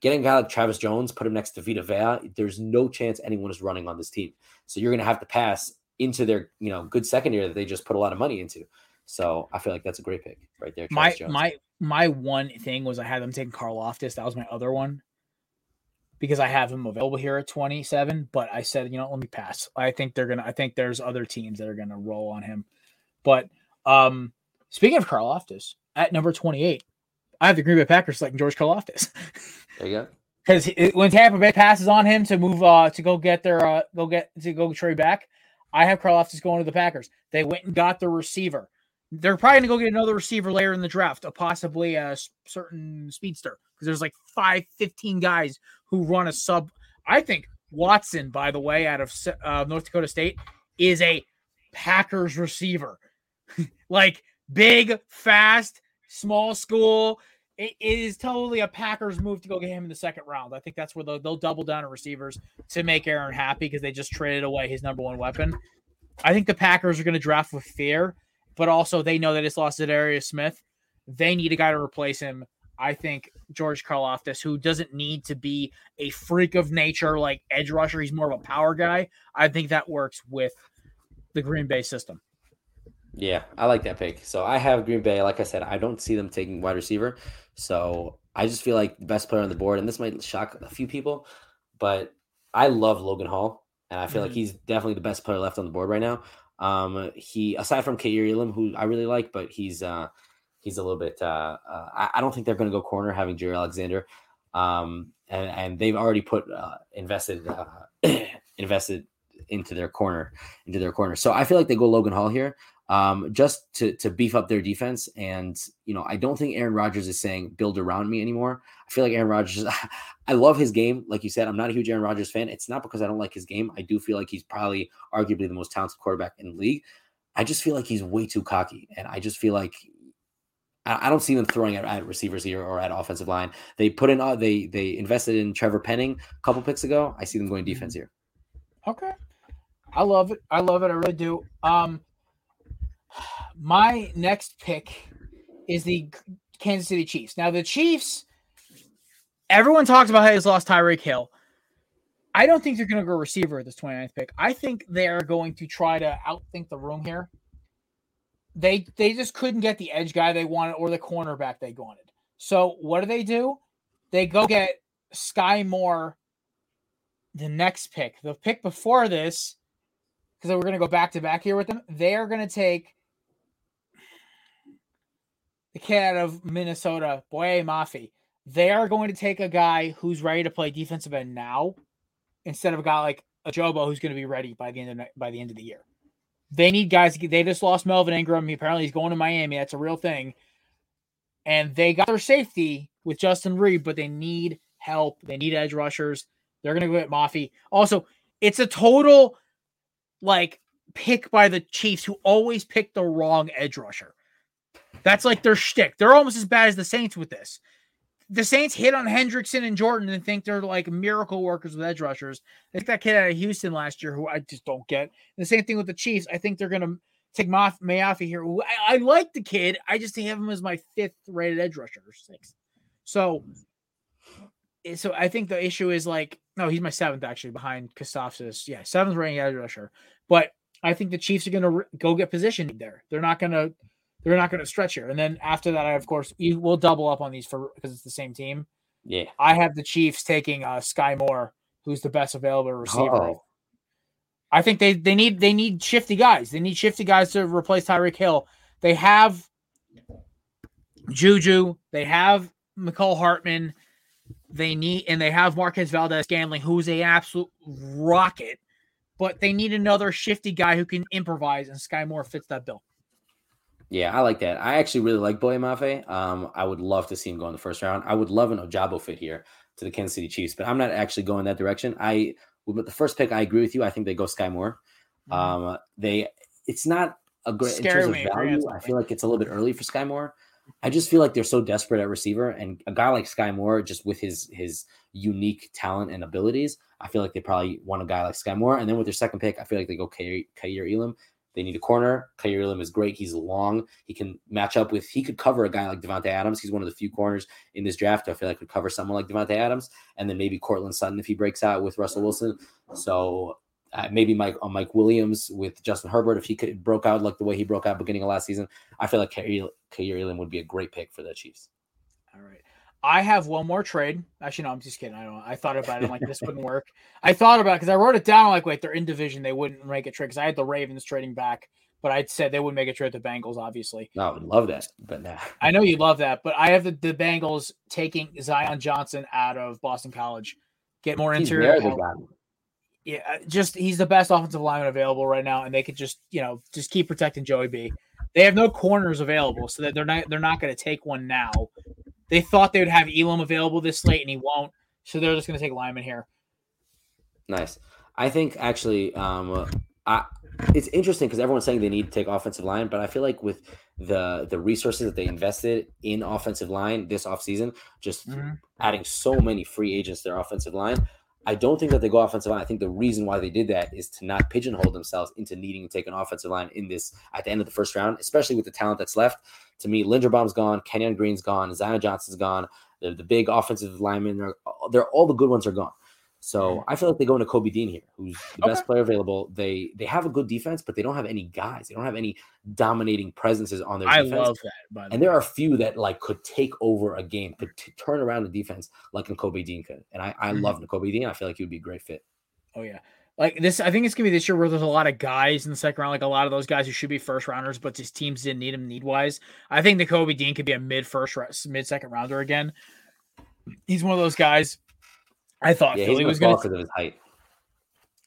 [SPEAKER 3] Getting a guy like Travis Jones, put him next to Vita Vea, there's no chance anyone is running on this team. So you're going to have to pass into their, you know, good secondary that they just put a lot of money into. So I feel like that's a great pick right there.
[SPEAKER 2] Travis my Jones. my my one thing was I had them taking Karlaftis. That was my other one because I have him available here at 27. But I said, you know, let me pass. I think they're gonna. I think there's other teams that are gonna roll on him. But um speaking of Karlaftis, at number 28, I have the Green Bay Packers selecting George Karlaftis.
[SPEAKER 3] There you go.
[SPEAKER 2] Because when Tampa Bay passes on him to move uh to go get their uh go get to go trade back, I have Karlaftis going to the Packers. They went and got the receiver. They're probably gonna go get another receiver later in the draft, a possibly a certain speedster because there's like five, 15 guys who run a sub. I think Watson, by the way, out of uh, North Dakota State, is a Packers receiver. like big, fast, small school. It, is totally a Packers move to go get him in the second round. I think that's where they'll, they'll double down on receivers to make Aaron happy because they just traded away his number one weapon. I think the Packers are going to draft with fear, but also they know that it's lost Darius Smith. They need a guy to replace him I think George Karlaftis, who doesn't need to be a freak of nature like edge rusher, he's more of a power guy. I think that works with the Green Bay system.
[SPEAKER 3] Yeah, I like that pick. So I have Green Bay. Like I said, I don't see them taking wide receiver. So I just feel like the best player on the board, and this might shock a few people, but I love Logan Hall, and I feel mm-hmm. like he's definitely the best player left on the board right now. Um, he aside from Elam, who I really like, but he's uh he's a little bit. Uh, uh, I, I, don't think they're going to go corner having Jaire Alexander, um, and and they've already put uh, invested uh, invested into their corner into their corner. So I feel like they go Logan Hall here. Um, just to to beef up their defense, and you know, I don't think Aaron Rodgers is saying build around me anymore. I feel like Aaron Rodgers. I love his game, like you said. I'm not a huge Aaron Rodgers fan. It's not because I don't like his game. I do feel like he's probably arguably the most talented quarterback in the league. I just feel like he's way too cocky, and I just feel like I don't see them throwing at, at, receivers here or at offensive line. They put in uh, they they invested in Trevor Penning a couple picks ago. I see them going defense here.
[SPEAKER 2] Okay, I love it. I love it. I really do. Um, my next pick is the Kansas City Chiefs. Now the Chiefs, everyone talks about how he's lost Tyreek Hill. I don't think they're going to go receiver at this 29th pick. I think they are going to try to outthink the room here. They they just couldn't get the edge guy they wanted or the cornerback they wanted. So what do they do? They go get Skyy Moore the next pick. The pick before this, because we're going to go back to back here with them, they are going to take the kid out of Minnesota, Boye Mafe. They are going to take a guy who's ready to play defensive end now instead of a guy like Ojabo who's going to be ready by the end of by the end of the year. They need guys. They just lost Melvin Ingram. He apparently he's going to Miami. That's a real thing. And they got their safety with Justin Reid, but they need help. They need edge rushers. They're going to go get Mafe. Also, it's a total like pick by the Chiefs who always pick the wrong edge rusher. That's like their shtick. They're almost as bad as the Saints with this. The Saints hit on Hendrickson and Jordan and think they're like miracle workers with edge rushers. I think that kid out of Houston last year, who I just don't get. And the same thing with the Chiefs. I think they're going to take Maf- Mayafi here. I, I, like the kid. I just have him as my fifth rated edge rusher or sixth. So, eh, so I think the issue is like, no, he's my seventh actually behind Karlaftis. Yeah, seventh rating edge rusher. But I think the Chiefs are going to go get positioned there. They're not going to they're not going to stretch here. And then after that, I of course will double up on these for because it's the same team.
[SPEAKER 3] Yeah,
[SPEAKER 2] I have the Chiefs taking uh, Skyy Moore, who's the best available receiver. Oh. I think they they need they need shifty guys. They need shifty guys to replace Tyreek Hill. They have Juju. They have Mecole Hardman. They need and they have Marquez Valdes-Scantling, who's a absolute rocket. But they need another shifty guy who can improvise, and Skyy Moore fits that bill.
[SPEAKER 3] Yeah, I like that. I actually really like Boye Mafe. Um, I would love to see him go in the first round. I would love an Ojabo fit here to the Kansas City Chiefs, but I'm not actually going that direction. I with the first pick, I agree with you. I think they go Skyy Moore. Mm-hmm. Um, they it's not a great Scary in terms of value. I feel like it's a little bit early for Skyy Moore. I just feel like they're so desperate at receiver, and a guy like Skyy Moore, just with his his unique talent and abilities, I feel like they probably want a guy like Skyy Moore. And then with their second pick, I feel like they go Kaiir Elam. They need a corner. Kaiir Elam is great. He's long. He can match up with. He could cover a guy like Davante Adams. He's one of the few corners in this draft. I feel like could cover someone like Davante Adams, and then maybe Courtland Sutton if he breaks out with Russell Wilson. So uh, maybe Mike uh, Mike Williams with Justin Herbert if he could broke out like the way he broke out beginning of last season. I feel like Kaiir Elam would be a great pick for the Chiefs.
[SPEAKER 2] All right. I have one more trade. Actually, no, I'm just kidding. I don't. I thought about it. I'm like, this wouldn't work. I thought about it because I wrote it down. Like, wait, they're in division. They wouldn't make a trade because I had the Ravens trading back, but I said they would make a trade to the Bengals. Obviously,
[SPEAKER 3] no, I would love that, but nah.
[SPEAKER 2] I know you love that, but I have the, the Bengals taking Zion Johnson out of Boston College, get more He's interior. Yeah, uh, just he's the best offensive lineman available right now, and they could just you know just keep protecting Joey B. They have no corners available, so that they're not they're not going to take one now. They thought they would have Elam available this late, and he won't. So they're just going to take Lyman here.
[SPEAKER 3] Nice. I think actually, um, I, it's interesting because everyone's saying they need to take offensive line, but I feel like with the the resources that they invested in offensive line this offseason, just mm-hmm. adding so many free agents to their offensive line, I don't think that they go offensive line. I think the reason why they did that is to not pigeonhole themselves into needing to take an offensive line in this at the end of the first round, especially with the talent that's left. To me, Linderbaum's gone, Kenyon Green's gone, Zion Johnson's gone. The, the big offensive linemen are they're all the good ones are gone. So I feel like they go into Kobe Dean here, who's the okay. best player available. They they have a good defense, but they don't have any guys. They don't have any dominating presences on their I defense. love that. and there are a few that like could take over a game, could t- turn around the defense like Kobe Dean could. And I, I mm-hmm. love Kobe Dean. I feel like he would be a great fit.
[SPEAKER 2] Oh yeah. Like this, I think it's gonna be this year where there's a lot of guys in the second round, like a lot of those guys who should be first rounders, but just teams didn't need them need wise. I think the Kobe Dean could be a mid first, mid second rounder again. He's one of those guys I thought yeah, Philly was going to because of his height.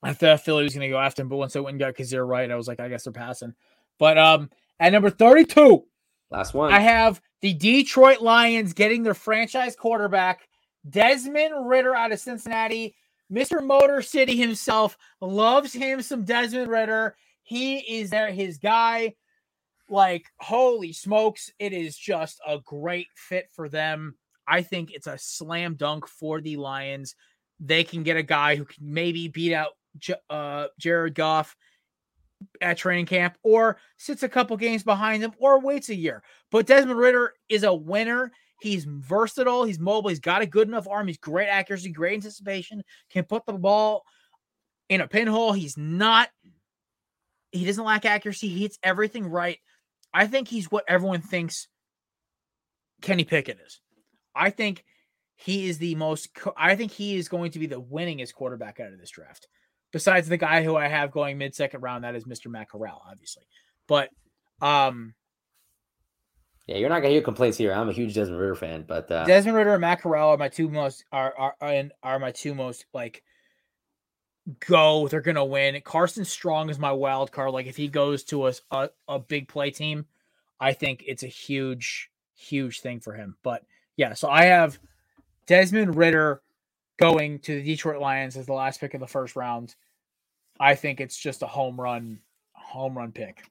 [SPEAKER 2] I thought Philly was going to go after him, but once I went and got Kyzir White, I was like, I guess they're passing. But um, at number thirty-two,
[SPEAKER 3] last one,
[SPEAKER 2] I have the Detroit Lions getting their franchise quarterback Desmond Ridder out of Cincinnati. Mr. Motor City himself loves him some Desmond Ridder. He is there, his guy. Like, holy smokes, it is just a great fit for them. I think it's a slam dunk for the Lions. They can get a guy who can maybe beat out uh, Jared Goff at training camp or sits a couple games behind him or waits a year. But Desmond Ridder is a winner. He's versatile. He's mobile. He's got a good enough arm. He's great accuracy, great anticipation, can put the ball in a pinhole. He's not, he doesn't lack accuracy. He hits everything right. I think he's what everyone thinks Kenny Pickett is. I think he is the most, I think he is going to be the winningest quarterback out of this draft. Besides the guy who I have going mid second round, that is Mr. Matt Corral, obviously. But, um,
[SPEAKER 3] yeah, you're not gonna hear complaints here. I'm a huge Desmond Ridder fan, but uh...
[SPEAKER 2] Desmond Ridder and Matt Corral are my two most are are are, are my two most like go. They're gonna win. Carson Strong is my wild card. Like if he goes to a, a a big play team, I think it's a huge huge thing for him. But yeah, so I have Desmond Ridder going to the Detroit Lions as the last pick of the first round. I think it's just a home run home run pick.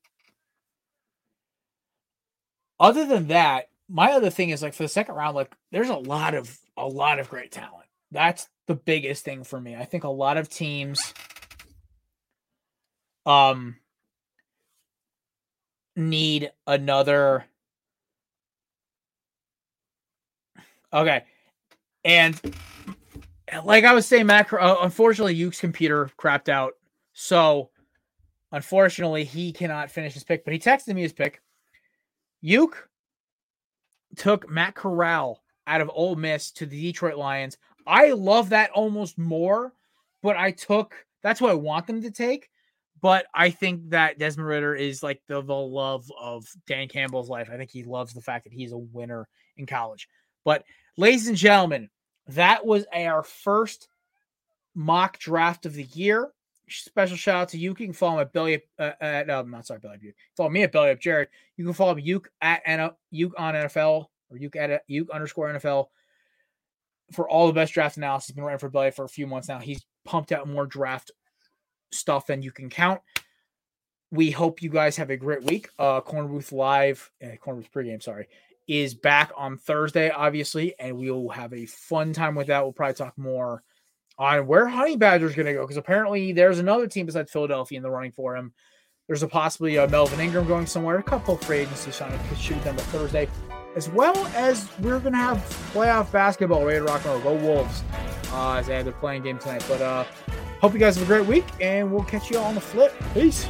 [SPEAKER 2] Other than that, my other thing is like for the second round, like there's a lot of a lot of great talent. That's the biggest thing for me. I think a lot of teams um need another Okay. And like I was saying, Matt, uh, unfortunately, Yuke's computer crapped out. So unfortunately, he cannot finish his pick, but he texted me his pick. Yuke took Matt Corral out of Ole Miss to the Detroit Lions. I love that almost more, but I took that's what I want them to take. But I think that Desmond Ridder is like the, the love of Dan Campbell's life. I think he loves the fact that he's a winner in college. But ladies and gentlemen, that was our first mock draft of the year special shout out to you. You can follow me at Belly uh, at um, not sorry Butte. Follow me at Belly Up Jared. You can follow me Yuke at Yuke on NFL or Yuke at Yuke underscore NFL for all the best draft analysis. He's been writing for Belly for a few months now. He's pumped out more draft stuff than you can count. We hope you guys have a great week. Uh, Corner Booth Live, uh, Corner Booth pregame, sorry, is back on Thursday, obviously, and we will have a fun time with that. We'll probably talk more on where Honey Badger is going to go because apparently there's another team besides Philadelphia in the running for him. There's a possibly a Melvin Ingram going somewhere. A couple of free agency signings should be done by Thursday, as well as we're going to have playoff basketball ready to rock and roll. Go Wolves! Uh, as they have their playing game tonight. But uh, hope you guys have a great week, and we'll catch you all on the flip. Peace.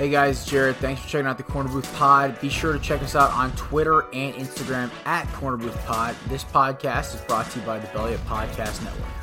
[SPEAKER 2] Hey guys, Jared. Thanks for checking out the Corner Booth Pod. Be sure to check us out on Twitter and Instagram at Corner Booth Pod. This podcast is brought to you by the Belly Up Podcast Network.